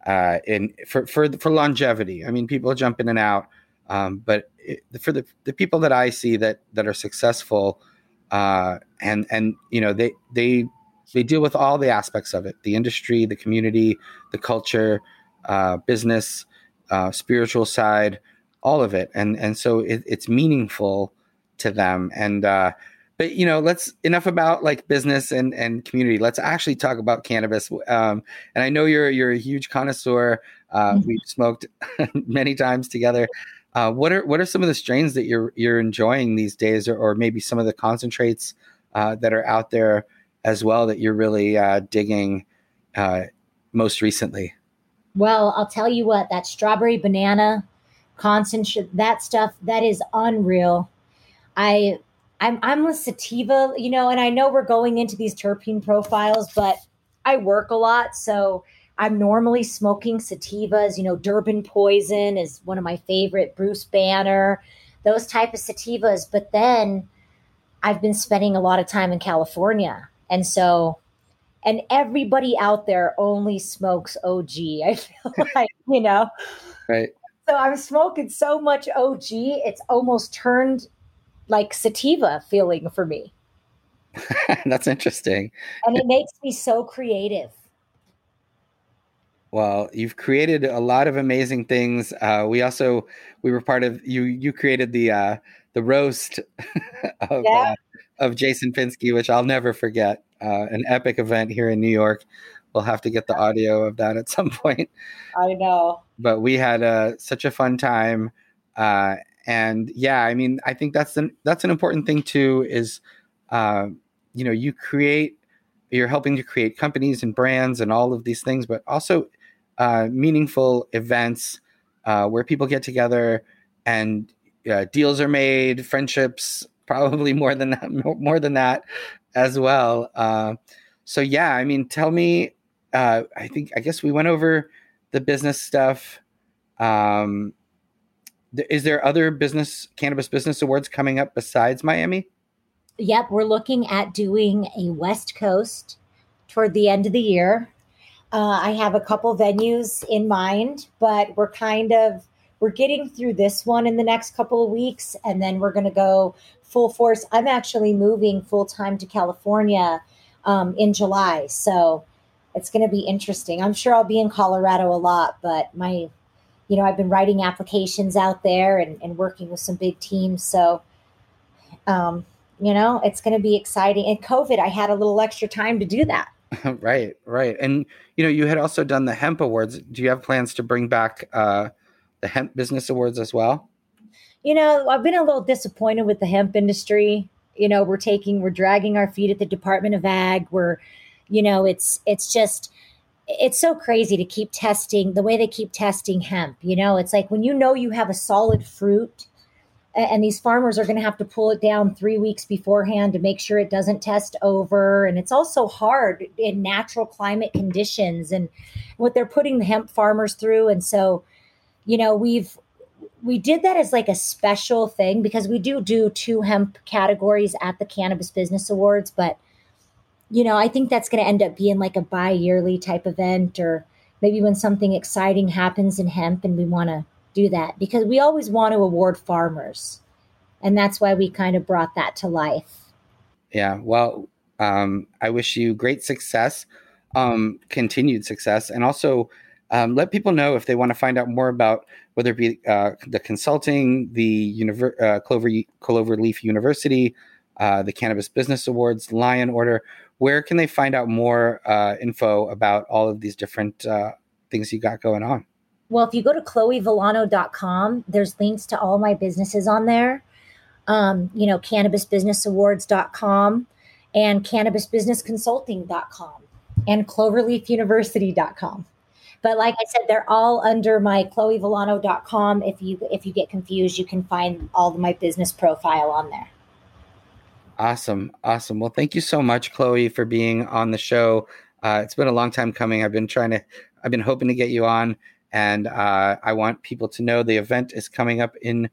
uh in for for for longevity. I mean, people jump in and out um, but it, for the, the people that I see that that are successful, uh, and and you know they they they deal with all the aspects of it: the industry, the community, the culture, uh, business, uh, spiritual side, all of it, and and so it, it's meaningful to them. And uh, but you know, let's enough about like business and and community. Let's actually talk about cannabis. Um, and I know you're you're a huge connoisseur. Uh, mm-hmm. We've smoked [LAUGHS] many times together. Uh, what are what are some of the strains that you're you're enjoying these days, or, or maybe some of the concentrates uh, that are out there as well that you're really uh, digging uh, most recently? Well, I'll tell you what that strawberry banana concentrate that stuff that is unreal. I I'm I'm with sativa, you know, and I know we're going into these terpene profiles, but I work a lot, so I'm normally smoking sativas. You know, Durban Poison is one of my favorite. Bruce Banner, those type of sativas. But then I've been spending a lot of time in California, and so and everybody out there only smokes OG. I [LAUGHS] feel like you know, right. So I'm smoking so much OG, it's almost turned like sativa feeling for me. [LAUGHS] That's interesting. And it makes me so creative. Well, you've created a lot of amazing things. Uh, we also we were part of you. You created the uh, the roast [LAUGHS] of yeah. uh, of Jason Pinsky, which I'll never forget. Uh, an epic event here in New York. We'll have to get the audio of that at some [LAUGHS] point. I know. But we had uh, such a fun time, uh, and yeah, I mean, I think that's an that's an important thing too. Is you know, you create you're helping to create companies and brands and all of these things, but also uh, meaningful events uh, where people get together and uh, deals are made, friendships, [LAUGHS] probably more than that, more than that as well. Uh, so yeah, I mean, tell me. Uh, I think I guess we went over the business stuff. Um, is there other business cannabis business awards coming up besides Miami? Yep, we're looking at doing a West Coast toward the end of the year. Uh, I have a couple venues in mind, but we're kind of we're getting through this one in the next couple of weeks, and then we're going to go full force. I'm actually moving full time to California um, in July, so it's going to be interesting. I'm sure I'll be in Colorado a lot, but my you know, I've been writing applications out there and, and working with some big teams. So, um, you know, it's going to be exciting. And COVID, I had a little extra time to do that. [LAUGHS] right, right. And, you know, you had also done the hemp awards. Do you have plans to bring back uh, the hemp business awards as well? You know, I've been a little disappointed with the hemp industry. You know, we're taking, we're dragging our feet at the Department of Ag. We're, you know, it's, it's just, it's so crazy to keep testing the way they keep testing hemp. You know, it's like when you know you have a solid fruit and these farmers are going to have to pull it down three weeks beforehand to make sure it doesn't test over. And it's also hard in natural climate conditions and what they're putting the hemp farmers through. And so, you know, we've, we did that as like a special thing because we do do two hemp categories at the Cannabis Business Awards, but you know, I think that's going to end up being like a bi yearly type event or maybe when something exciting happens in hemp and we want to do that because we always want to award farmers. And that's why we kind of brought that to life. Yeah. Well, um, I wish you great success, um, continued success, and also um, let people know if they want to find out more about whether it be uh, the consulting, the univer- uh, Clover Cloverleaf University, uh, the Cannabis Business Awards, Lion Order where can they find out more uh, info about all of these different uh, things you got going on? Well, if you go to chloevillano.com, there's links to all my businesses on there. Um, you know, cannabisbusinessawards.com and cannabisbusinessconsulting.com and cloverleafuniversity.com. But like I said, they're all under my chloevillano.com. If you if you get confused, you can find all of my business profile on there. Awesome. Awesome. Well, thank you so much, Chloe, for being on the show. Uh, it's been a long time coming. I've been trying to, I've been hoping to get you on, and uh, I want people to know the event is coming up in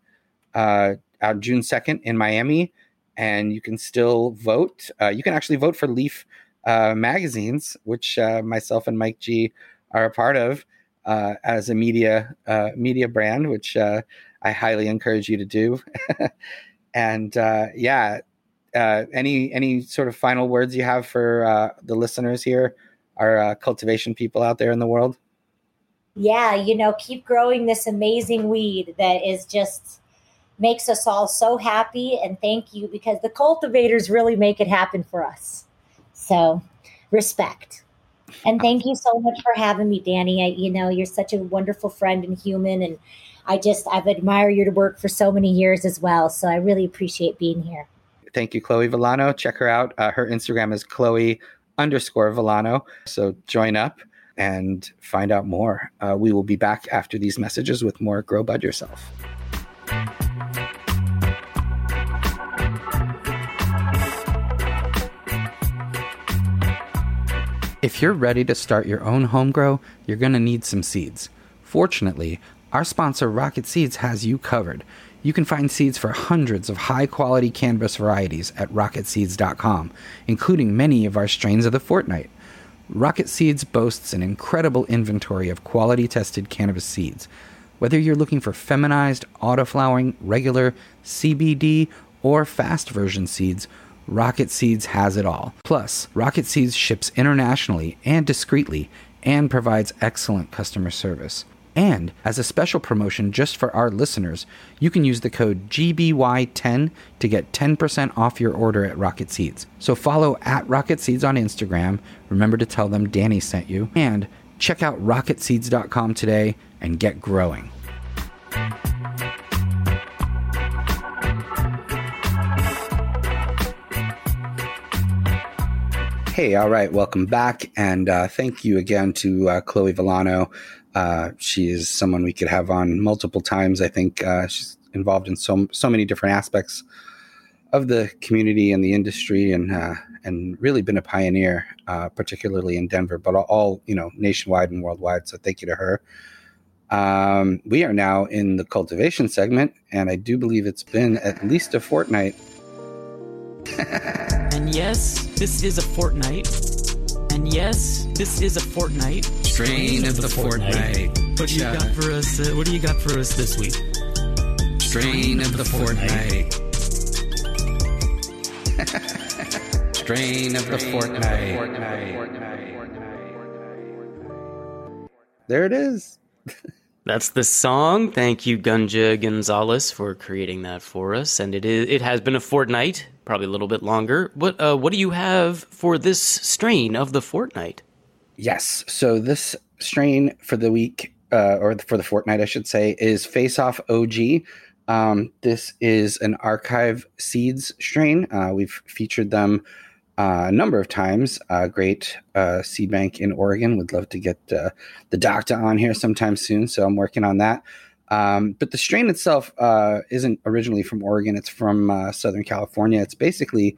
uh, June 2nd in Miami, and you can still vote. Uh, you can actually vote for Leaf uh, magazines, which uh, myself and Mike G are a part of as a media media brand, which I highly encourage you to do. [LAUGHS] and yeah, uh, any any sort of final words you have for uh, the listeners here, our uh, cultivation people out there in the world? Yeah, you know, keep growing this amazing weed that is just makes us all so happy and thank you because the cultivators really make it happen for us. So, respect. And thank you so much for having me, Danny. I, you know, you're such a wonderful friend and human and I just I've admired your work for so many years as well. So I really appreciate being here thank you, Chloe Villano. Check her out. Uh, her Instagram is Chloe underscore Villano. So join up and find out more. Uh, we will be back after these messages with more Grow Bud Yourself. If you're ready to start your own home grow, you're going to need some seeds. Fortunately, our sponsor Rocket Seeds has you covered. You can find seeds for hundreds of high quality cannabis varieties at rocketseeds.com, including many of our strains of the fortnight. Rocket Seeds boasts an incredible inventory of quality tested cannabis seeds. Whether you're looking for feminized, autoflowering, regular, CBD, or fast version seeds, Rocket Seeds has it all. Plus, Rocket Seeds ships internationally and discreetly and provides excellent customer service. And as a special promotion just for our listeners, you can use the code GBY10 to get 10% off your order at Rocket Seeds. So follow at Rocket Seeds on Instagram. Remember to tell them Danny sent you. And check out rocketseeds.com today and get growing. Hey, all right, welcome back, and uh, thank you again to uh, Chloe Villano uh, she is someone we could have on multiple times. I think uh, she's involved in so so many different aspects of the community and the industry, and uh, and really been a pioneer, uh, particularly in Denver, but all, you know nationwide and worldwide. So thank you to her. Um, we are now in the cultivation segment, and I do believe it's been at least a fortnight. [LAUGHS] and yes, this is a fortnight. And yes, this is a fortnight. Strain of the fortnight. What do you got for us? Uh, what do you got for us this week? Strain of the fortnight. Strain of the fortnight. There it is. [LAUGHS] That's the song. Thank you, Gunja Gonzalez, for creating that for us. And it is it has been a fortnight, probably a little bit longer. What uh, what do you have for this strain of the fortnight? Yes. So this strain for the week, uh, or for the fortnight, I should say, is Face Off OG. Um, this is an archive seeds strain. Uh, we've featured them a number of times. A great uh, seed bank in Oregon. Would love to get uh, the doctor on here sometime soon. So I'm working on that. Um, but the strain itself uh, isn't originally from Oregon. It's from uh, Southern California. It's basically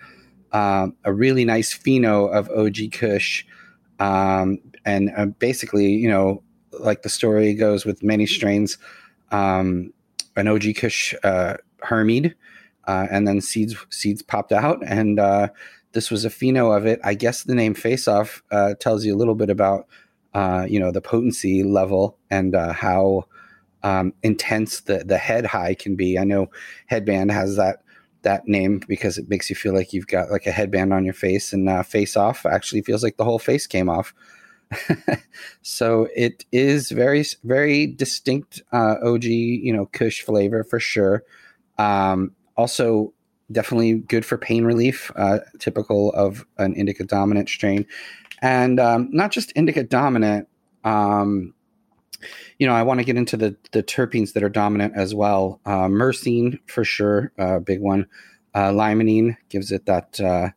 um, a really nice pheno of OG Kush. Um, and uh, basically, you know, like the story goes with many strains, um, an OG Kush hermied, and then seeds seeds popped out and this was a pheno of it. I guess the name Face Off uh, tells you a little bit about uh, you know the potency level and uh, how um, intense the the head high can be. I know headband has that that name because it makes you feel like you've got like a headband on your face, and uh, Face Off actually feels like the whole face came off. [LAUGHS] so it is very very distinct uh, OG you know Kush flavor for sure. Um, also definitely good for pain relief, uh, typical of an indica dominant strain. And um, not just indica dominant, um, you know, I want to get into the, the terpenes that are dominant as well. Uh, myrcene, for sure, uh, big one. Uh, limonene gives it that, uh,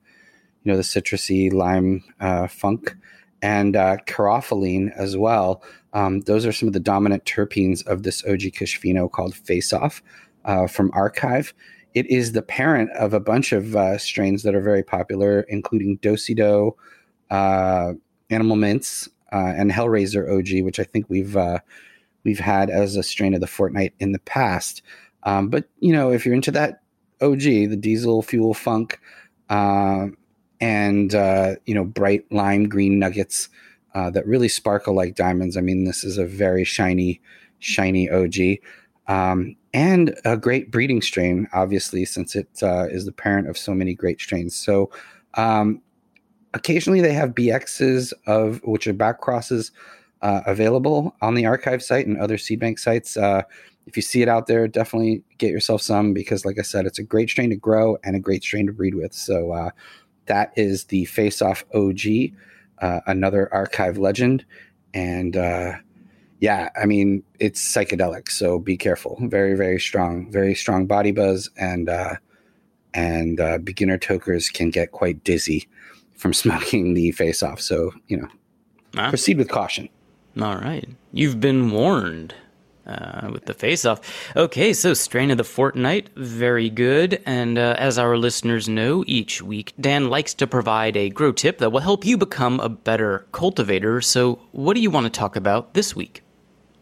you know, the citrusy lime uh, funk. And uh, caryophyllene as well. Um, those are some of the dominant terpenes of this OG Kush pheno called Face Off uh, from Archive. It is the parent of a bunch of uh, strains that are very popular, including Dosido, uh, Animal Mints, uh, and Hellraiser OG, which I think we've uh, we've had as a strain of the fortnight in the past. Um, but you know, if you're into that OG, the diesel fuel funk, uh, and uh, you know, bright lime green nuggets that really sparkle like diamonds. I mean, this is a very shiny, shiny OG. Um, and a great breeding strain, obviously, since it uh, is the parent of so many great strains. So, um, occasionally they have BXs of which are back crosses uh, available on the archive site and other seed bank sites. Uh, if you see it out there, definitely get yourself some because, like I said, it's a great strain to grow and a great strain to breed with. So, uh, that is the Face Off OG, uh, another archive legend. And uh, yeah, I mean, it's psychedelic, so be careful. Very, very strong, very strong body buzz, and uh, and uh, beginner tokers can get quite dizzy from [LAUGHS] smoking the face off. So you know, ah. proceed with caution. All right, you've been warned. Uh, with the face off. Okay, so strain of the fortnight, very good. And uh, as our listeners know, each week Dan likes to provide a grow tip that will help you become a better cultivator. So, what do you want to talk about this week?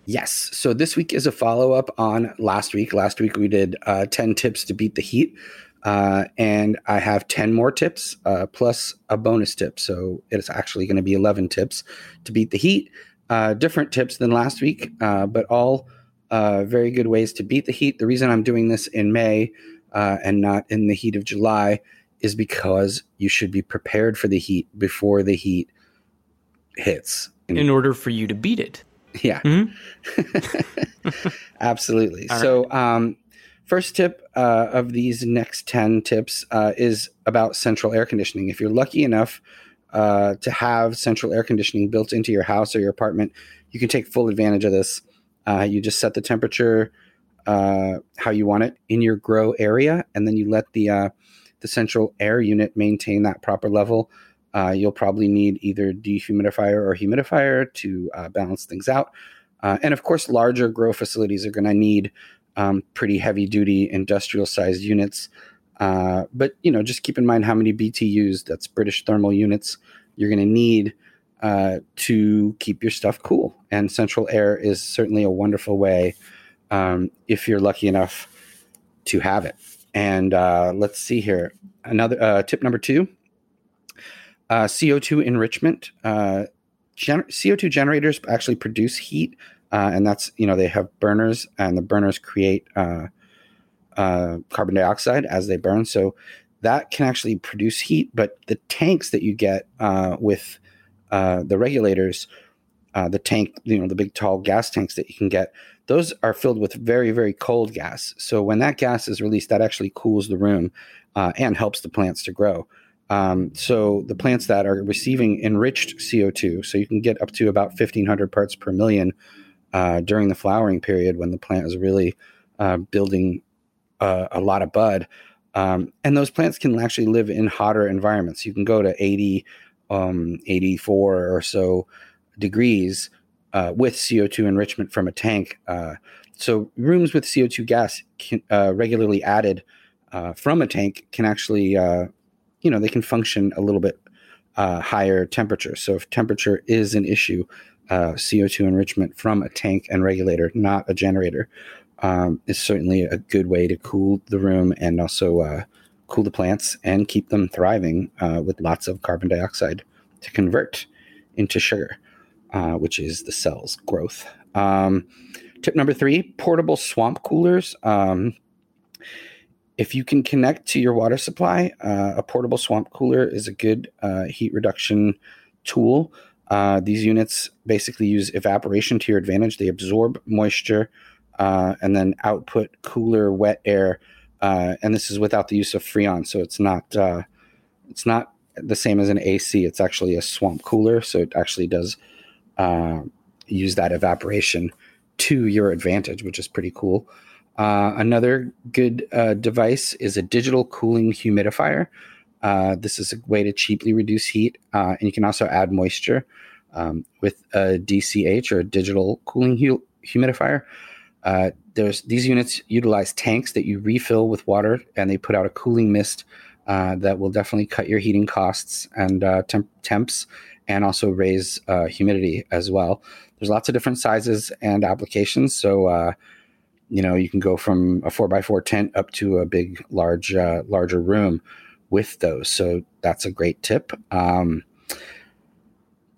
Yes. So this week is a follow up on last week. Last week we did uh, 10 tips to beat the heat. Uh, and I have 10 more tips uh, plus a bonus tip. So it's actually going to be 11 tips to beat the heat. Uh, different tips than last week, uh, but all uh, very good ways to beat the heat. The reason I'm doing this in May and not in the heat of July is because you should be prepared for the heat before the heat hits. In order for you to beat it. [LAUGHS] Yeah. Mm-hmm. [LAUGHS] Absolutely. All so, right. um, first tip uh, of these next 10 tips uh, is about central air conditioning. If you're lucky enough uh, to have central air conditioning built into your house or your apartment, you can take full advantage of this. Uh, you just set the temperature uh, how you want it in your grow area, and then you let the uh, the central air unit maintain that proper level uh, you'll probably need either dehumidifier or humidifier to uh, balance things out. Uh, and of course, larger grow facilities are going to need um, pretty heavy duty industrial sized units. Uh, but you know, just keep in mind how many BTUs, that's British thermal units, you're going to need uh, to keep your stuff cool. And central air is certainly a wonderful way um, if you're lucky enough to have it. And uh, let's see here. Another tip number two uh, CO2 enrichment. Uh, Gen- CO2 generators actually produce heat, uh, and that's, you know, they have burners, and the burners create uh, carbon dioxide as they burn. So that can actually produce heat, but the tanks that you get with the regulators, the tank, you know, the big tall gas tanks that you can get, those are filled with very, very cold gas. So when that gas is released, that actually cools the room uh, and helps the plants to grow. Um, so the plants that are receiving enriched CO2, so you can get up to about 1,500 parts per million uh, during the flowering period when the plant is really uh, building uh, a lot of bud. Um, and those plants can actually live in hotter environments. You can go to 80, um, 84 or so degrees uh, with CO2 enrichment from a tank. Uh, so rooms with CO2 gas can, uh, regularly added from a tank can actually, you know, they can function a little bit uh, higher temperature. So if temperature is an issue, CO2 enrichment from a tank and regulator, not a generator, um, is certainly a good way to cool the room and also cool the plants and keep them thriving with lots of carbon dioxide to convert into sugar uh, which is the cell's growth. Um, tip number three portable swamp coolers. Um, if you can connect to your water supply, uh, a portable swamp cooler is a good uh, heat reduction tool. Uh, these units basically use evaporation to your advantage. They absorb moisture uh, and then output cooler, wet air. Uh, and this is without the use of freon, so it's not uh, it's not the same as an AC. It's actually a swamp cooler, so it actually does use that evaporation to your advantage, which is pretty cool. Uh, another good uh, device is a digital cooling humidifier. Uh, this is a way to cheaply reduce heat, uh, and you can also add moisture um, with a DCH or a digital cooling hu- humidifier. Uh, there's these units utilize tanks that you refill with water, and they put out a cooling mist that will definitely cut your heating costs and temp- temps and also raise uh, humidity as well. There's lots of different sizes and applications. So, uh, you know, you can go from a four by four tent up to a big, large, uh, larger room with those. So that's a great tip. Um,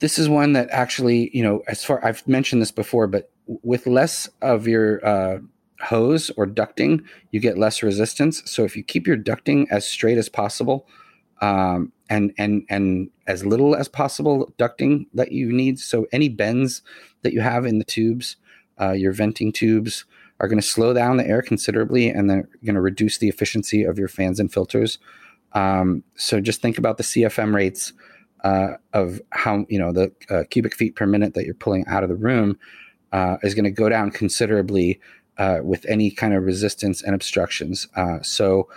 this is one that actually, you know, as far I've mentioned this before, but with less of your uh, hose or ducting, you get less resistance. So if you keep your ducting as straight as possible, um, and and and as little as possible ducting that you need. So any bends that you have in the tubes, uh, your venting tubes, are going to slow down the air considerably, and they're going to reduce the efficiency of your fans and filters. Um, so just think about the CFM rates uh, of how you know the uh, cubic feet per minute that you're pulling out of the room uh, is going to go down considerably uh, with any kind of resistance and obstructions. Uh, so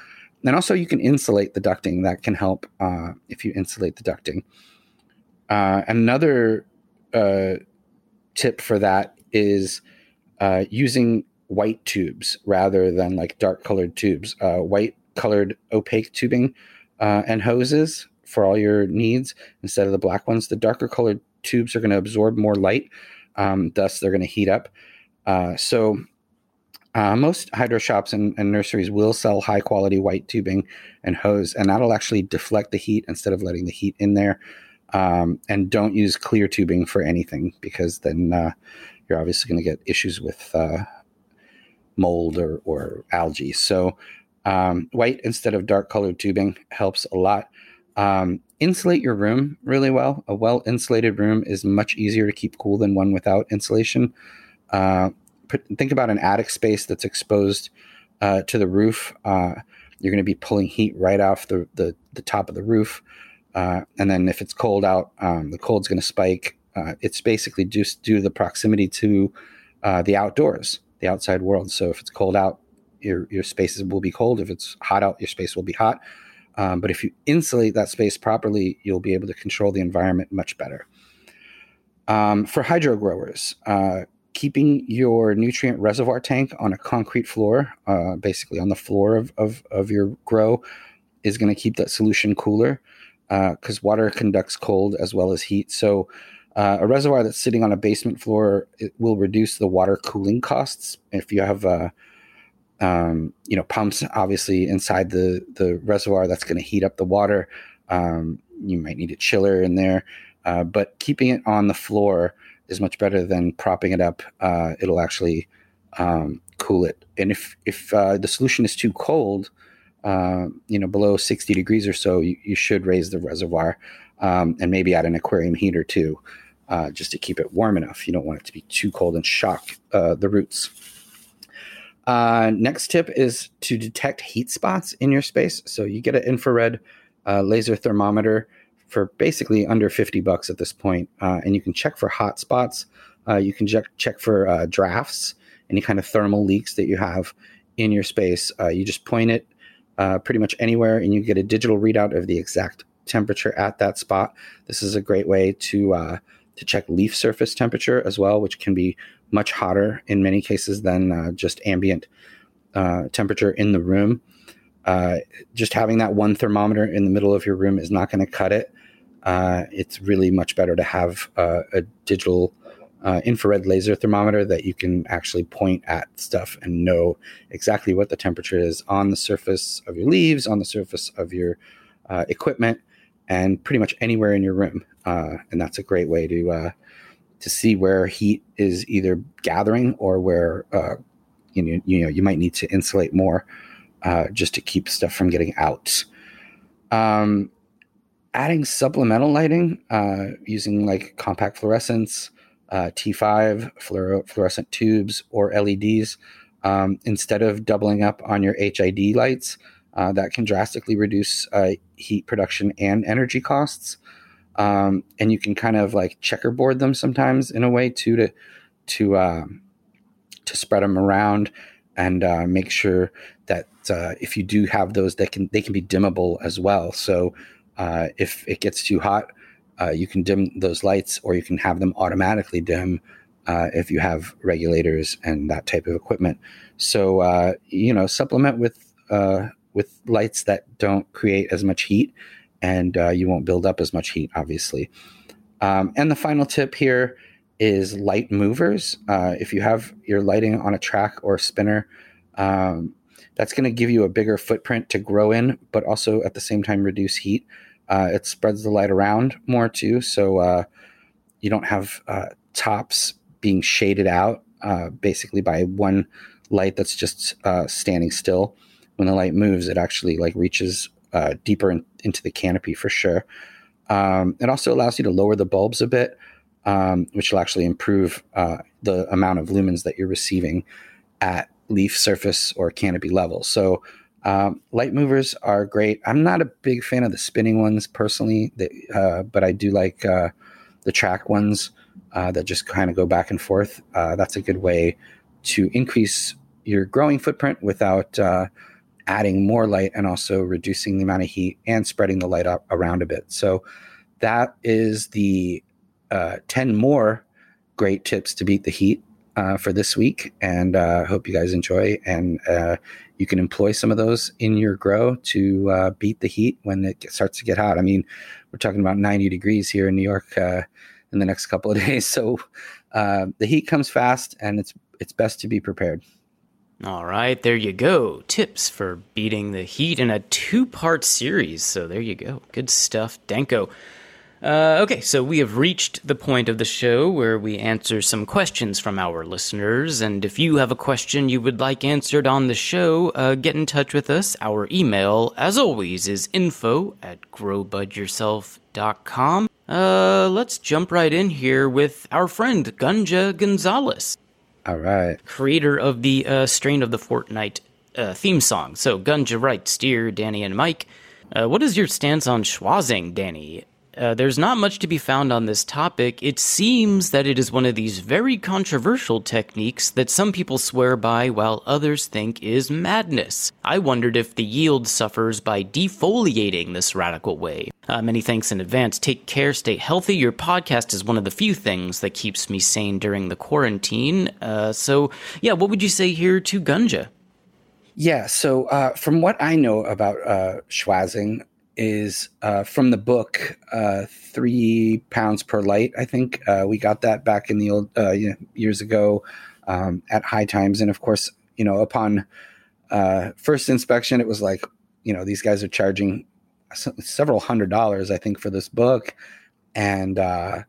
and also, you can insulate the ducting. That can help uh, if you insulate the ducting. Another tip for that is using white tubes rather than like dark colored tubes. Uh, white colored opaque tubing uh, and hoses for all your needs instead of the black ones. The darker colored tubes are going to absorb more light, um, thus, they're going to heat up. so, uh, most hydro shops and, and, nurseries will sell high quality white tubing and hose, and that'll actually deflect the heat instead of letting the heat in there. Um, and don't use clear tubing for anything because then uh, you're obviously going to get issues with uh, mold or, or, algae. So, um, white instead of dark colored tubing helps a lot. Um, insulate your room really well. A well insulated room is much easier to keep cool than one without insulation. Uh, put, think about an attic space that's exposed uh, to the roof. Uh, you're going to be pulling heat right off the, the, the top of the roof. Uh, and then if it's cold out, um, the cold's going to spike. Uh, it's basically just due to the proximity to uh, the outdoors, the outside world. So if it's cold out, your, your spaces will be cold. If it's hot out, your space will be hot. Um, but if you insulate that space properly, you'll be able to control the environment much better. Um, for hydro growers, uh, keeping your nutrient reservoir tank on a concrete floor, uh, basically on the floor of, of, of your grow, is going to keep that solution cooler. because uh, water conducts cold as well as heat. So uh, a reservoir that's sitting on a basement floor will reduce the water cooling costs. If you have uh, um, you know pumps obviously inside the the reservoir, that's going to heat up the water. Um, you might need a chiller in there, uh, but keeping it on the floor is much better than propping it up. Uh, it'll actually um, cool it. And if if uh, the solution is too cold, uh, you know, below 60 degrees or so, you, you should raise the reservoir um, and maybe add an aquarium heater too, uh, just to keep it warm enough. You don't want it to be too cold and shock uh, the roots. Uh, next tip is to detect heat spots in your space. So you get an infrared uh, laser thermometer for basically under 50 bucks at this point, and you can check for hot spots. you can check check for drafts, any kind of thermal leaks that you have in your space. you just point it uh, pretty much anywhere, and you get a digital readout of the exact temperature at that spot. This is a great way to uh, to check leaf surface temperature as well, which can be much hotter in many cases than uh, just ambient uh, temperature in the room. Uh, just having that one thermometer in the middle of your room is not going to cut it. Uh, it's really much better to have a digital uh, infrared laser thermometer that you can actually point at stuff and know exactly what the temperature is on the surface of your leaves, on the surface of your uh, equipment, and pretty much anywhere in your room. Uh, and that's a great way to uh, to see where heat is either gathering or where uh, you know you know you might need to insulate more uh, just to keep stuff from getting out. Um, adding supplemental lighting using like compact fluorescence uh, T5 fluor- fluorescent tubes or LEDs um, instead of doubling up on your HID lights. Uh, that can drastically reduce uh, heat production and energy costs. Um, and you can kind of like checkerboard them sometimes in a way too to to uh, to spread them around and uh, make sure that uh, if you do have those, they can they can be dimmable as well. So uh, if it gets too hot, uh, you can dim those lights or you can have them automatically dim uh, if you have regulators and that type of equipment. So uh, you know, supplement with uh, with lights that don't create as much heat, and uh, you won't build up as much heat, obviously. Um, and the final tip here is light movers. Uh, if you have your lighting on a track or a spinner, um, that's going to give you a bigger footprint to grow in, but also at the same time reduce heat. Uh, it spreads the light around more too, so uh, you don't have uh, tops being shaded out uh, basically by one light that's just standing still. When the light moves, it actually like reaches uh, deeper in, into the canopy for sure. Um, it also allows you to lower the bulbs a bit, um, which will actually improve the amount of lumens that you're receiving at leaf surface or canopy level. So um, light movers are great. I'm not a big fan of the spinning ones personally, uh, but I do like uh, the track ones uh, that just kind of go back and forth. Uh, that's a good way to increase your growing footprint without uh, adding more light and also reducing the amount of heat and spreading the light up around a bit. So that is the uh, 10 more great tips to beat the heat uh, for this week, and uh, hope you guys enjoy. And uh, you can employ some of those in your grow to uh, beat the heat when it starts to get hot. I mean, we're talking about 90 degrees here in New York uh, in the next couple of [LAUGHS] days, so the heat comes fast, and it's it's best to be prepared. All right, there you go. Tips for beating the heat in a two part series. So there you go. Good stuff, Danko. Uh, okay, so we have reached the point of the show where we answer some questions from our listeners. And if you have a question you would like answered on the show, uh, get in touch with us. Our email, as always, is info at growbudyourself.com. Uh, let's jump right in here with our friend Gunja Gonzalez. All right. Creator of the uh, Strain of the Fortnight uh, theme song. So, Gunja writes Steer, Danny and Mike, uh, what is your stance on schwazzing, Danny? Uh, there's not much to be found on this topic. It seems that it is one of these very controversial techniques that some people swear by while others think is madness. I wondered if the yield suffers by defoliating this radical way. Uh, many thanks in advance. Take care, stay healthy. Your podcast is one of the few things that keeps me sane during the quarantine. Uh, so, yeah, what would you say here to Gunja? Yeah, so uh, from what I know about uh, schwazzing, is uh, from the book uh, Three Pounds Per Light. I think uh, we got that back in the old uh, years ago um, at High Times, and of course, you know, upon uh, first inspection, it was like, you know, these guys are charging several hundred dollars, I think, for this book, and uh,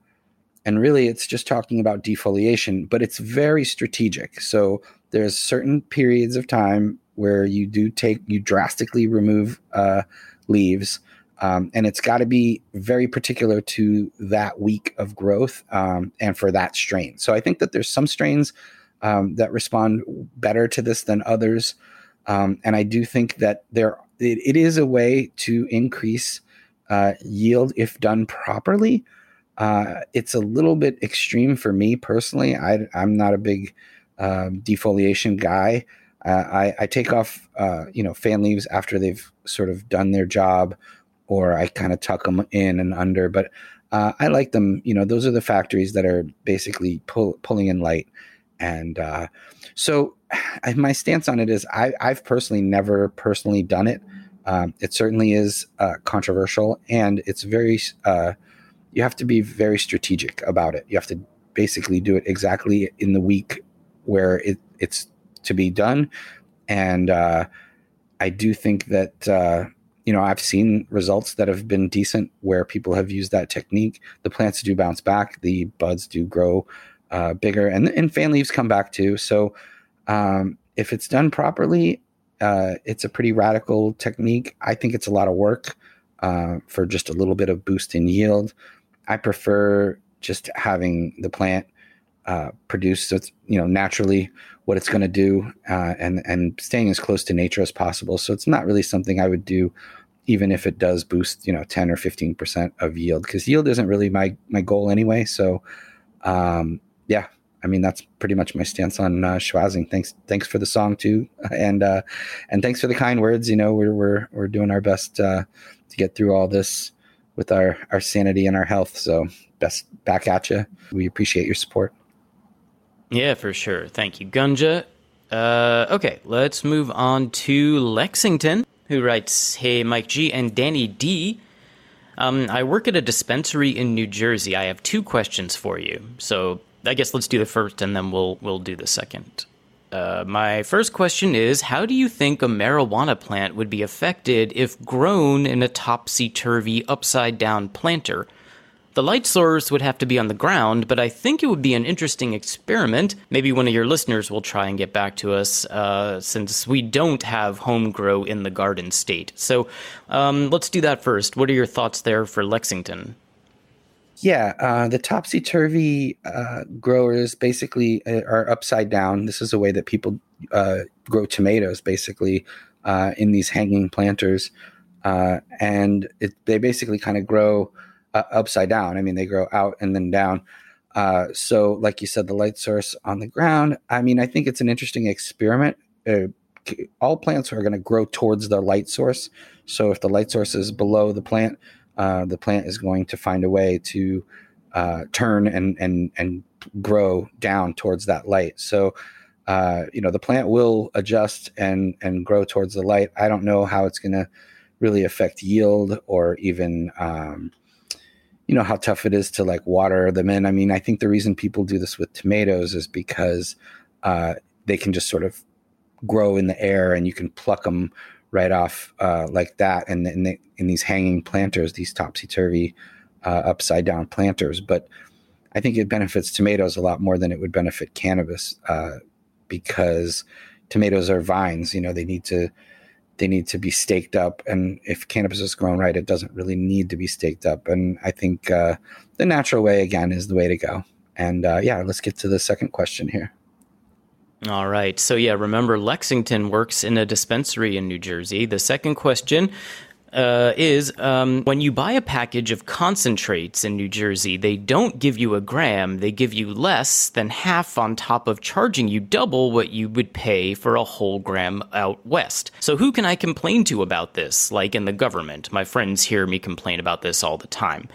and really, it's just talking about defoliation, but it's very strategic. So there's certain periods of time where you do take you drastically remove uh, leaves. Um, and it's got to be very particular to that week of growth um, and for that strain. So I think that there's some strains um, that respond better to this than others, um, and I do think that there it, it is a way to increase uh, yield if done properly. Uh, it's a little bit extreme for me personally. I, am not a big um, defoliation guy. Uh, I, I, take off, uh, you know, fan leaves after they've sort of done their job, or I kind of tuck them in and under. But uh, I like them. You know, those are the factories that are basically pull, pulling in light, and uh, so [SIGHS] my stance on it is I, have personally never personally done it. Um, it certainly is uh, controversial, and it's very. You have to be very strategic about it. You have to basically do it exactly in the week where it, it's to be done. And uh, I do think that, uh, you know, I've seen results that have been decent where people have used that technique. The plants do bounce back, the buds do grow uh, bigger, and, and fan leaves come back too. So um, if it's done properly, uh, it's a pretty radical technique. I think it's a lot of work uh, for just a little bit of boost in yield. I prefer just having the plant uh, produce you know naturally what it's going to do uh, and and staying as close to nature as possible. So it's not really something I would do, even if it does boost you know ten or fifteen percent of yield because yield isn't really my my goal anyway. So um, yeah, I mean that's pretty much my stance on uh, schwazzing. Thanks thanks for the song too, [LAUGHS] and uh, and thanks for the kind words. You know we're we're we're doing our best uh, to get through all this with our our sanity and our health. So best back at you. We appreciate your support. Yeah, for sure. Thank you, Gunja. Uh, okay, let's move on to Lexington, who writes, "Hey, Mike G and Danny D." Um, I work at a dispensary in New Jersey. I have two questions for you. So I guess let's do the first, and then we'll we'll do the second. Uh, my first question is How do you think a marijuana plant would be affected if grown in a topsy turvy, upside down planter? The light source would have to be on the ground, but I think it would be an interesting experiment. Maybe one of your listeners will try and get back to us, uh, since we don't have home grow in the garden state. So um, let's do that first. What are your thoughts there for Lexington? Yeah, uh, the topsy turvy uh, growers basically uh, are upside down. This is a way that people uh, grow tomatoes, basically, uh, in these hanging planters, and it, they basically kind of grow upside down. I mean, they grow out and then down. so, like you said, the light source on the ground. I mean, I think it's an interesting experiment. all plants are going to grow towards the light source. So, if the light source is below the plant, uh, the plant is going to find a way to uh, turn and and and grow down towards that light. So, uh, you know, the plant will adjust and and grow towards the light. I don't know how it's going to really affect yield or even. Um, you know how tough it is to like water them in. I mean, I think the reason people do this with tomatoes is because uh, they can just sort of grow in the air and you can pluck them right off uh, like that, and in, the, in, these hanging planters, these topsy turvy, uh, upside down planters. But I think it benefits tomatoes a lot more than it would benefit cannabis uh, because tomatoes are vines. You know, they need to they need to be staked up, and if cannabis is grown right, it doesn't really need to be staked up. And I think uh, the natural way again is the way to go. And uh, yeah, let's get to the second question here. All right. So, yeah, remember Lexington works in a dispensary in New Jersey. The second question uh, is um, when you buy a package of concentrates in New Jersey, they don't give you a gram, they give you less than half on top of charging you double what you would pay for a whole gram out west. So, who can I complain to about this? Like in the government. My friends hear me complain about this all the time.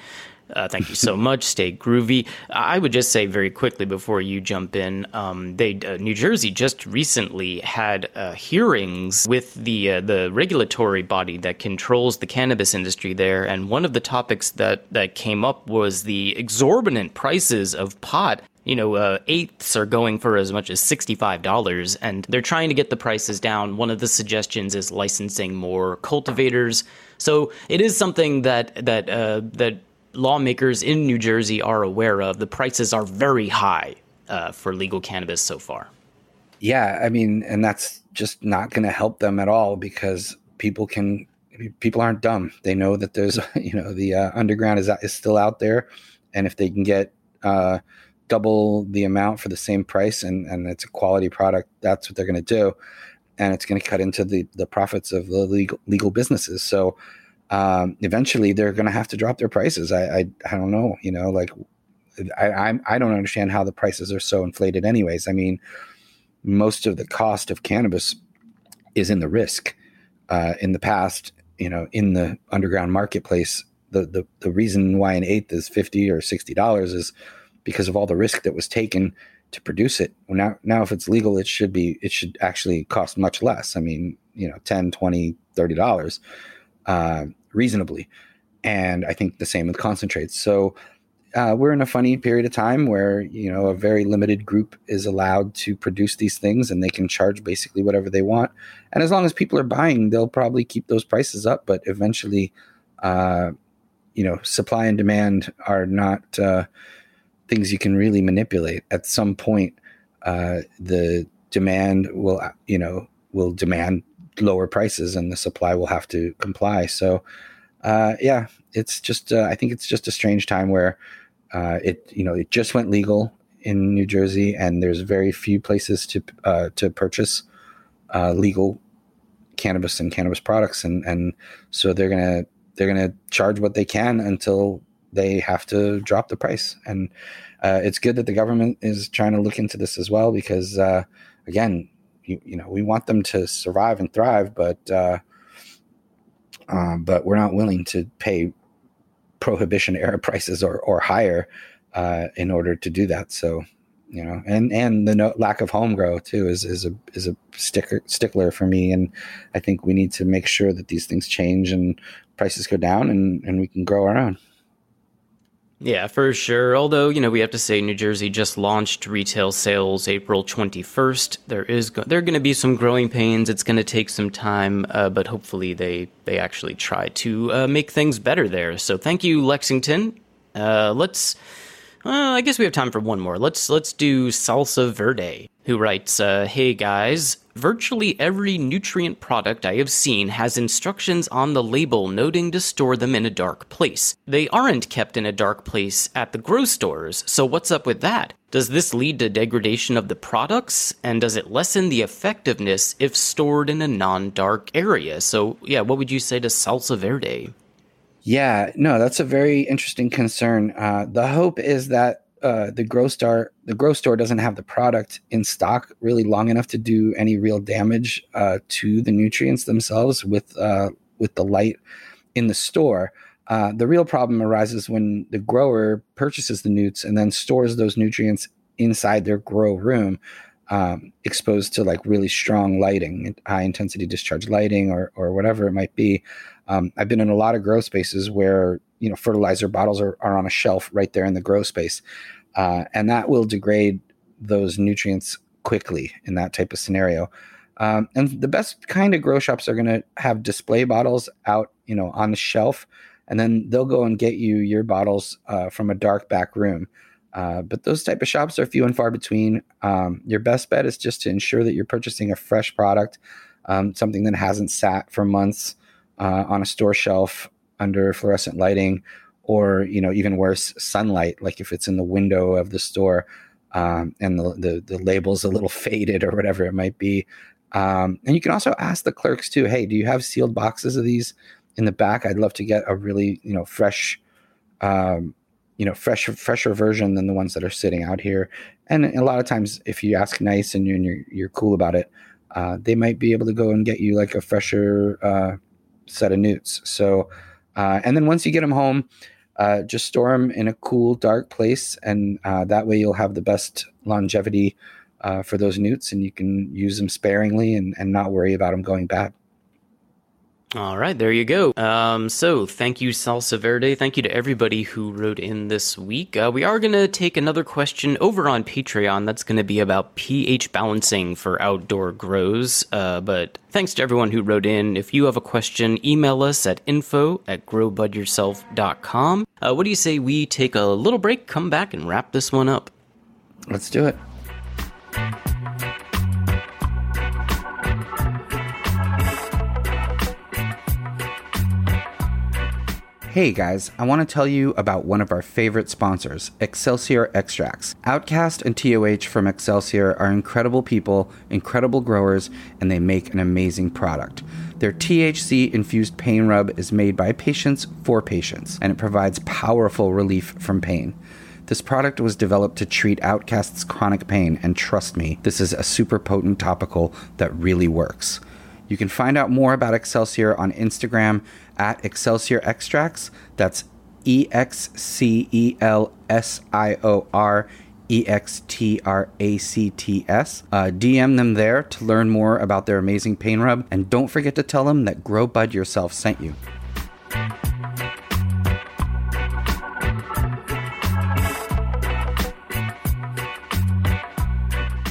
Uh, thank you so much. Stay groovy. I would just say very quickly before you jump in, um, they uh, New Jersey just recently had uh, hearings with the uh, the regulatory body that controls the cannabis industry there, and one of the topics that that came up was the exorbitant prices of pot you know, uh, eighths are going for as much as $65, and they're trying to get the prices down. One of the suggestions is licensing more cultivators. So it is something that that uh, that lawmakers in New Jersey are aware of. The prices are very high uh, for legal cannabis so far. Yeah, I mean, and that's just not going to help them at all because people can people aren't dumb. They know that there's [LAUGHS] you know the uh, underground is is still out there, and if they can get uh, double the amount for the same price and and it's a quality product, that's what they're going to do, and it's going to cut into the the profits of the legal legal businesses. So um, eventually they're going to have to drop their prices. I, I, I don't know, you know, like I, I'm, I don't understand how the prices are so inflated anyways. I mean, most of the cost of cannabis is in the risk. Uh, in the past, you know, in the underground marketplace, the, the, the reason why an eighth is 50 or $60 is because of all the risk that was taken to produce it. Now, now if it's legal, it should be, it should actually cost much less. I mean, you know, 10, 20, $30. Uh, reasonably. And I think the same with concentrates. So uh, we're in a funny period of time where you know a very limited group is allowed to produce these things and they can charge basically whatever they want and as long as people are buying they'll probably keep those prices up but eventually uh, you know supply and demand are not uh, things you can really manipulate at some point uh, the demand will you know will demand lower prices and the supply will have to comply. So uh, yeah, it's just uh, I think it's just a strange time where uh, it you know it just went legal in New Jersey, and there's very few places to uh, to purchase uh, legal cannabis and cannabis products, and and so they're gonna they're gonna charge what they can until they have to drop the price, and uh, it's good that the government is trying to look into this as well because again, you, you know we want them to survive and thrive, but um, but we're not willing to pay prohibition era [LAUGHS] prices or, or higher uh, in order to do that. So, you know, and and the no, lack of home grow too is is a is a sticker stickler for me. And I think we need to make sure that these things change and prices go down and and we can grow our own. Yeah, for sure. Although, you know, we have to say New Jersey just launched retail sales April 21st. There is go- there are going to be some growing pains. It's going to take some time, uh, but hopefully they they actually try to uh, make things better there. So, thank you Lexington. Uh, let's uh, I guess we have time for one more. Let's let's do Salsa Verde, who writes, uh, "Hey guys, virtually every nutrient product I have seen has instructions on the label noting to store them in a dark place. They aren't kept in a dark place at the grocery stores, so what's up with that? Does this lead to degradation of the products? And does it lessen the effectiveness if stored in a non dark area? So, yeah, what would you say to Salsa Verde? Yeah, no, that's a very interesting concern. Uh, the hope is that uh, the grow store the grow store doesn't have the product in stock really long enough to do any real damage uh, to the nutrients themselves with uh, with the light in the store. Uh, the real problem arises when the grower purchases the newts and then stores those nutrients inside their grow room, um, exposed to like really strong lighting, high intensity discharge lighting, or or whatever it might be. Um, I've been in a lot of grow spaces where you know fertilizer bottles are, are on a shelf right there in the grow space, uh, and that will degrade those nutrients quickly in that type of scenario. Um, and the best kind of grow shops are going to have display bottles out, you know, on the shelf, and then they'll go and get you your bottles uh, from a dark back room. Uh, but those type of shops are few and far between. Um, your best bet is just to ensure that you're purchasing a fresh product, um, something that hasn't sat for months uh, on a store shelf under fluorescent lighting, or you know even worse, sunlight. Like if it's in the window of the store um, and the, the, the label's a little [LAUGHS] faded or whatever it might be. Um, and you can also ask the clerks too. Hey, do you have sealed boxes of these in the back? I'd love to get a really you know fresh. Um, you know, fresh, fresher version than the ones that are sitting out here. And a lot of times, if you ask nice and you're you're, cool about it, uh, they might be able to go and get you like a fresher uh, set of newts. So, uh, and then once you get them home, uh, just store them in a cool, dark place, and uh, that way you'll have the best longevity uh, for those newts, and you can use them sparingly and, and not worry about them going bad. All right, there you go. Um, so, thank you, Salsa Verde. Thank you to everybody who wrote in this week. Uh, we are going to take another question over on Patreon. That's going to be about pH balancing for outdoor grows. Uh, but thanks to everyone who wrote in. If you have a question, email us at info at growbudyourself.com. Uh, what do you say we take a little break, come back, and wrap this one up? Let's do it. Hey guys, I want to tell you about one of our favorite sponsors, Excelsior Extracts. Outcast and TOH from Excelsior are incredible people, incredible growers, and they make an amazing product. Their THC infused pain rub is made by patients for patients, and it provides powerful relief from pain. This product was developed to treat Outcast's chronic pain, and trust me, this is a super potent topical that really works. You can find out more about Excelsior on Instagram at Excelsior Extracts. That's E X C E L S I O R E X T R A C T S. Uh, DM them there to learn more about their amazing pain rub, and don't forget to tell them that Grow Bud Yourself sent you.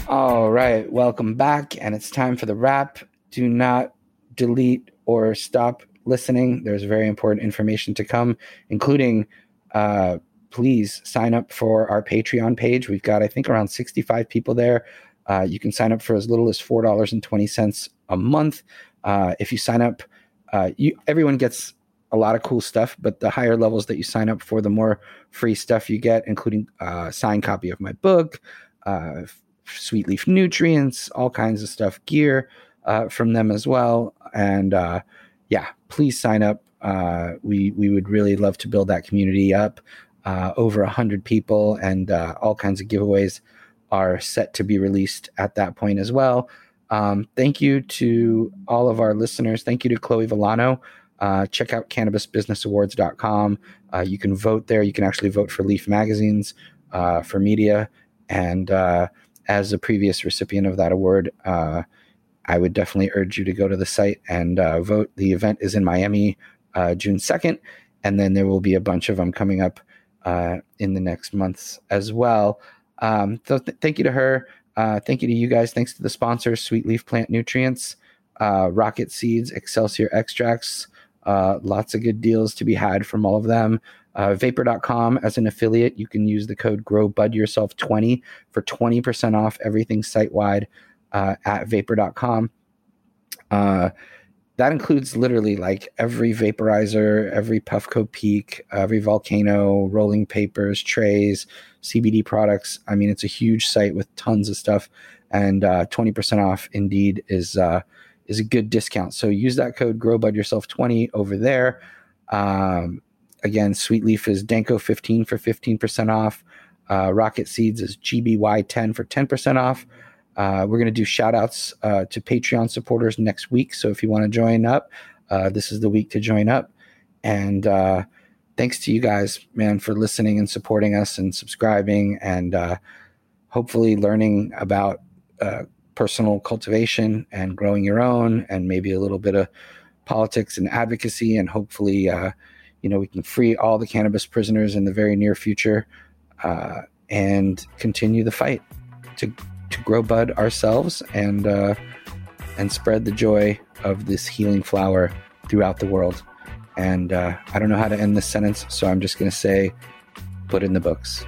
All right, welcome back, and it's time for the wrap. Do not delete or stop listening. There's very important information to come, including uh, please sign up for our Patreon page. We've got, I think, around 65 people there. Uh, you can sign up for as little as $4.20 a month. Uh, if you sign up, uh, you everyone gets a lot of cool stuff, but the higher levels that you sign up for, the more free stuff you get, including a uh, signed copy of my book, uh, sweet leaf nutrients, all kinds of stuff, gear from them as well. And yeah, please sign up. Uh, we we would really love to build that community up. Uh, over hundred people and uh, all kinds of giveaways are set to be released at that point as well. Um, thank you to all of our listeners. Thank you to Chloe Villano. Uh, check out cannabisbusinessawards.com. Uh, you can vote there. You can actually vote for Leaf magazines uh, for media. And uh, as a previous recipient of that award, uh, I would definitely urge you to go to the site and uh, vote. The event is in Miami uh, June 2nd, and then there will be a bunch of them coming up uh, in the next months as well. Um, so th- thank you to her. Uh, thank you to you guys. Thanks to the sponsors, Sweet Leaf Plant Nutrients, uh, Rocket Seeds, Excelsior Extracts. Uh, lots of good deals to be had from all of them. vapor.com as an affiliate, you can use the code GrowBudYourself20 for 20% off everything site wide uh, at vapor.com. Uh, that includes literally like every vaporizer, every Puffco Peak, every Volcano, rolling papers, trays, CBD products. I mean, it's a huge site with tons of stuff, and uh, twenty percent off. Indeed, is uh, is a good discount. So use that code GrowBud Yourself twenty over there. Um, again, Sweet Leaf is Danko fifteen for fifteen percent off. Uh, Rocket Seeds is GBY ten for ten percent off. Uh, we're going to do shout outs uh, to Patreon supporters next week. So if you want to join up, uh, this is the week to join up. And uh, thanks to you guys, man, for listening and supporting us and subscribing and uh, hopefully learning about uh, personal cultivation and growing your own and maybe a little bit of politics and advocacy. And hopefully, you know, we can free all the cannabis prisoners in the very near future and continue the fight to to grow bud ourselves and uh, and spread the joy of this healing flower throughout the world. And uh, I don't know how to end this sentence, so I'm just going to say, put in the books.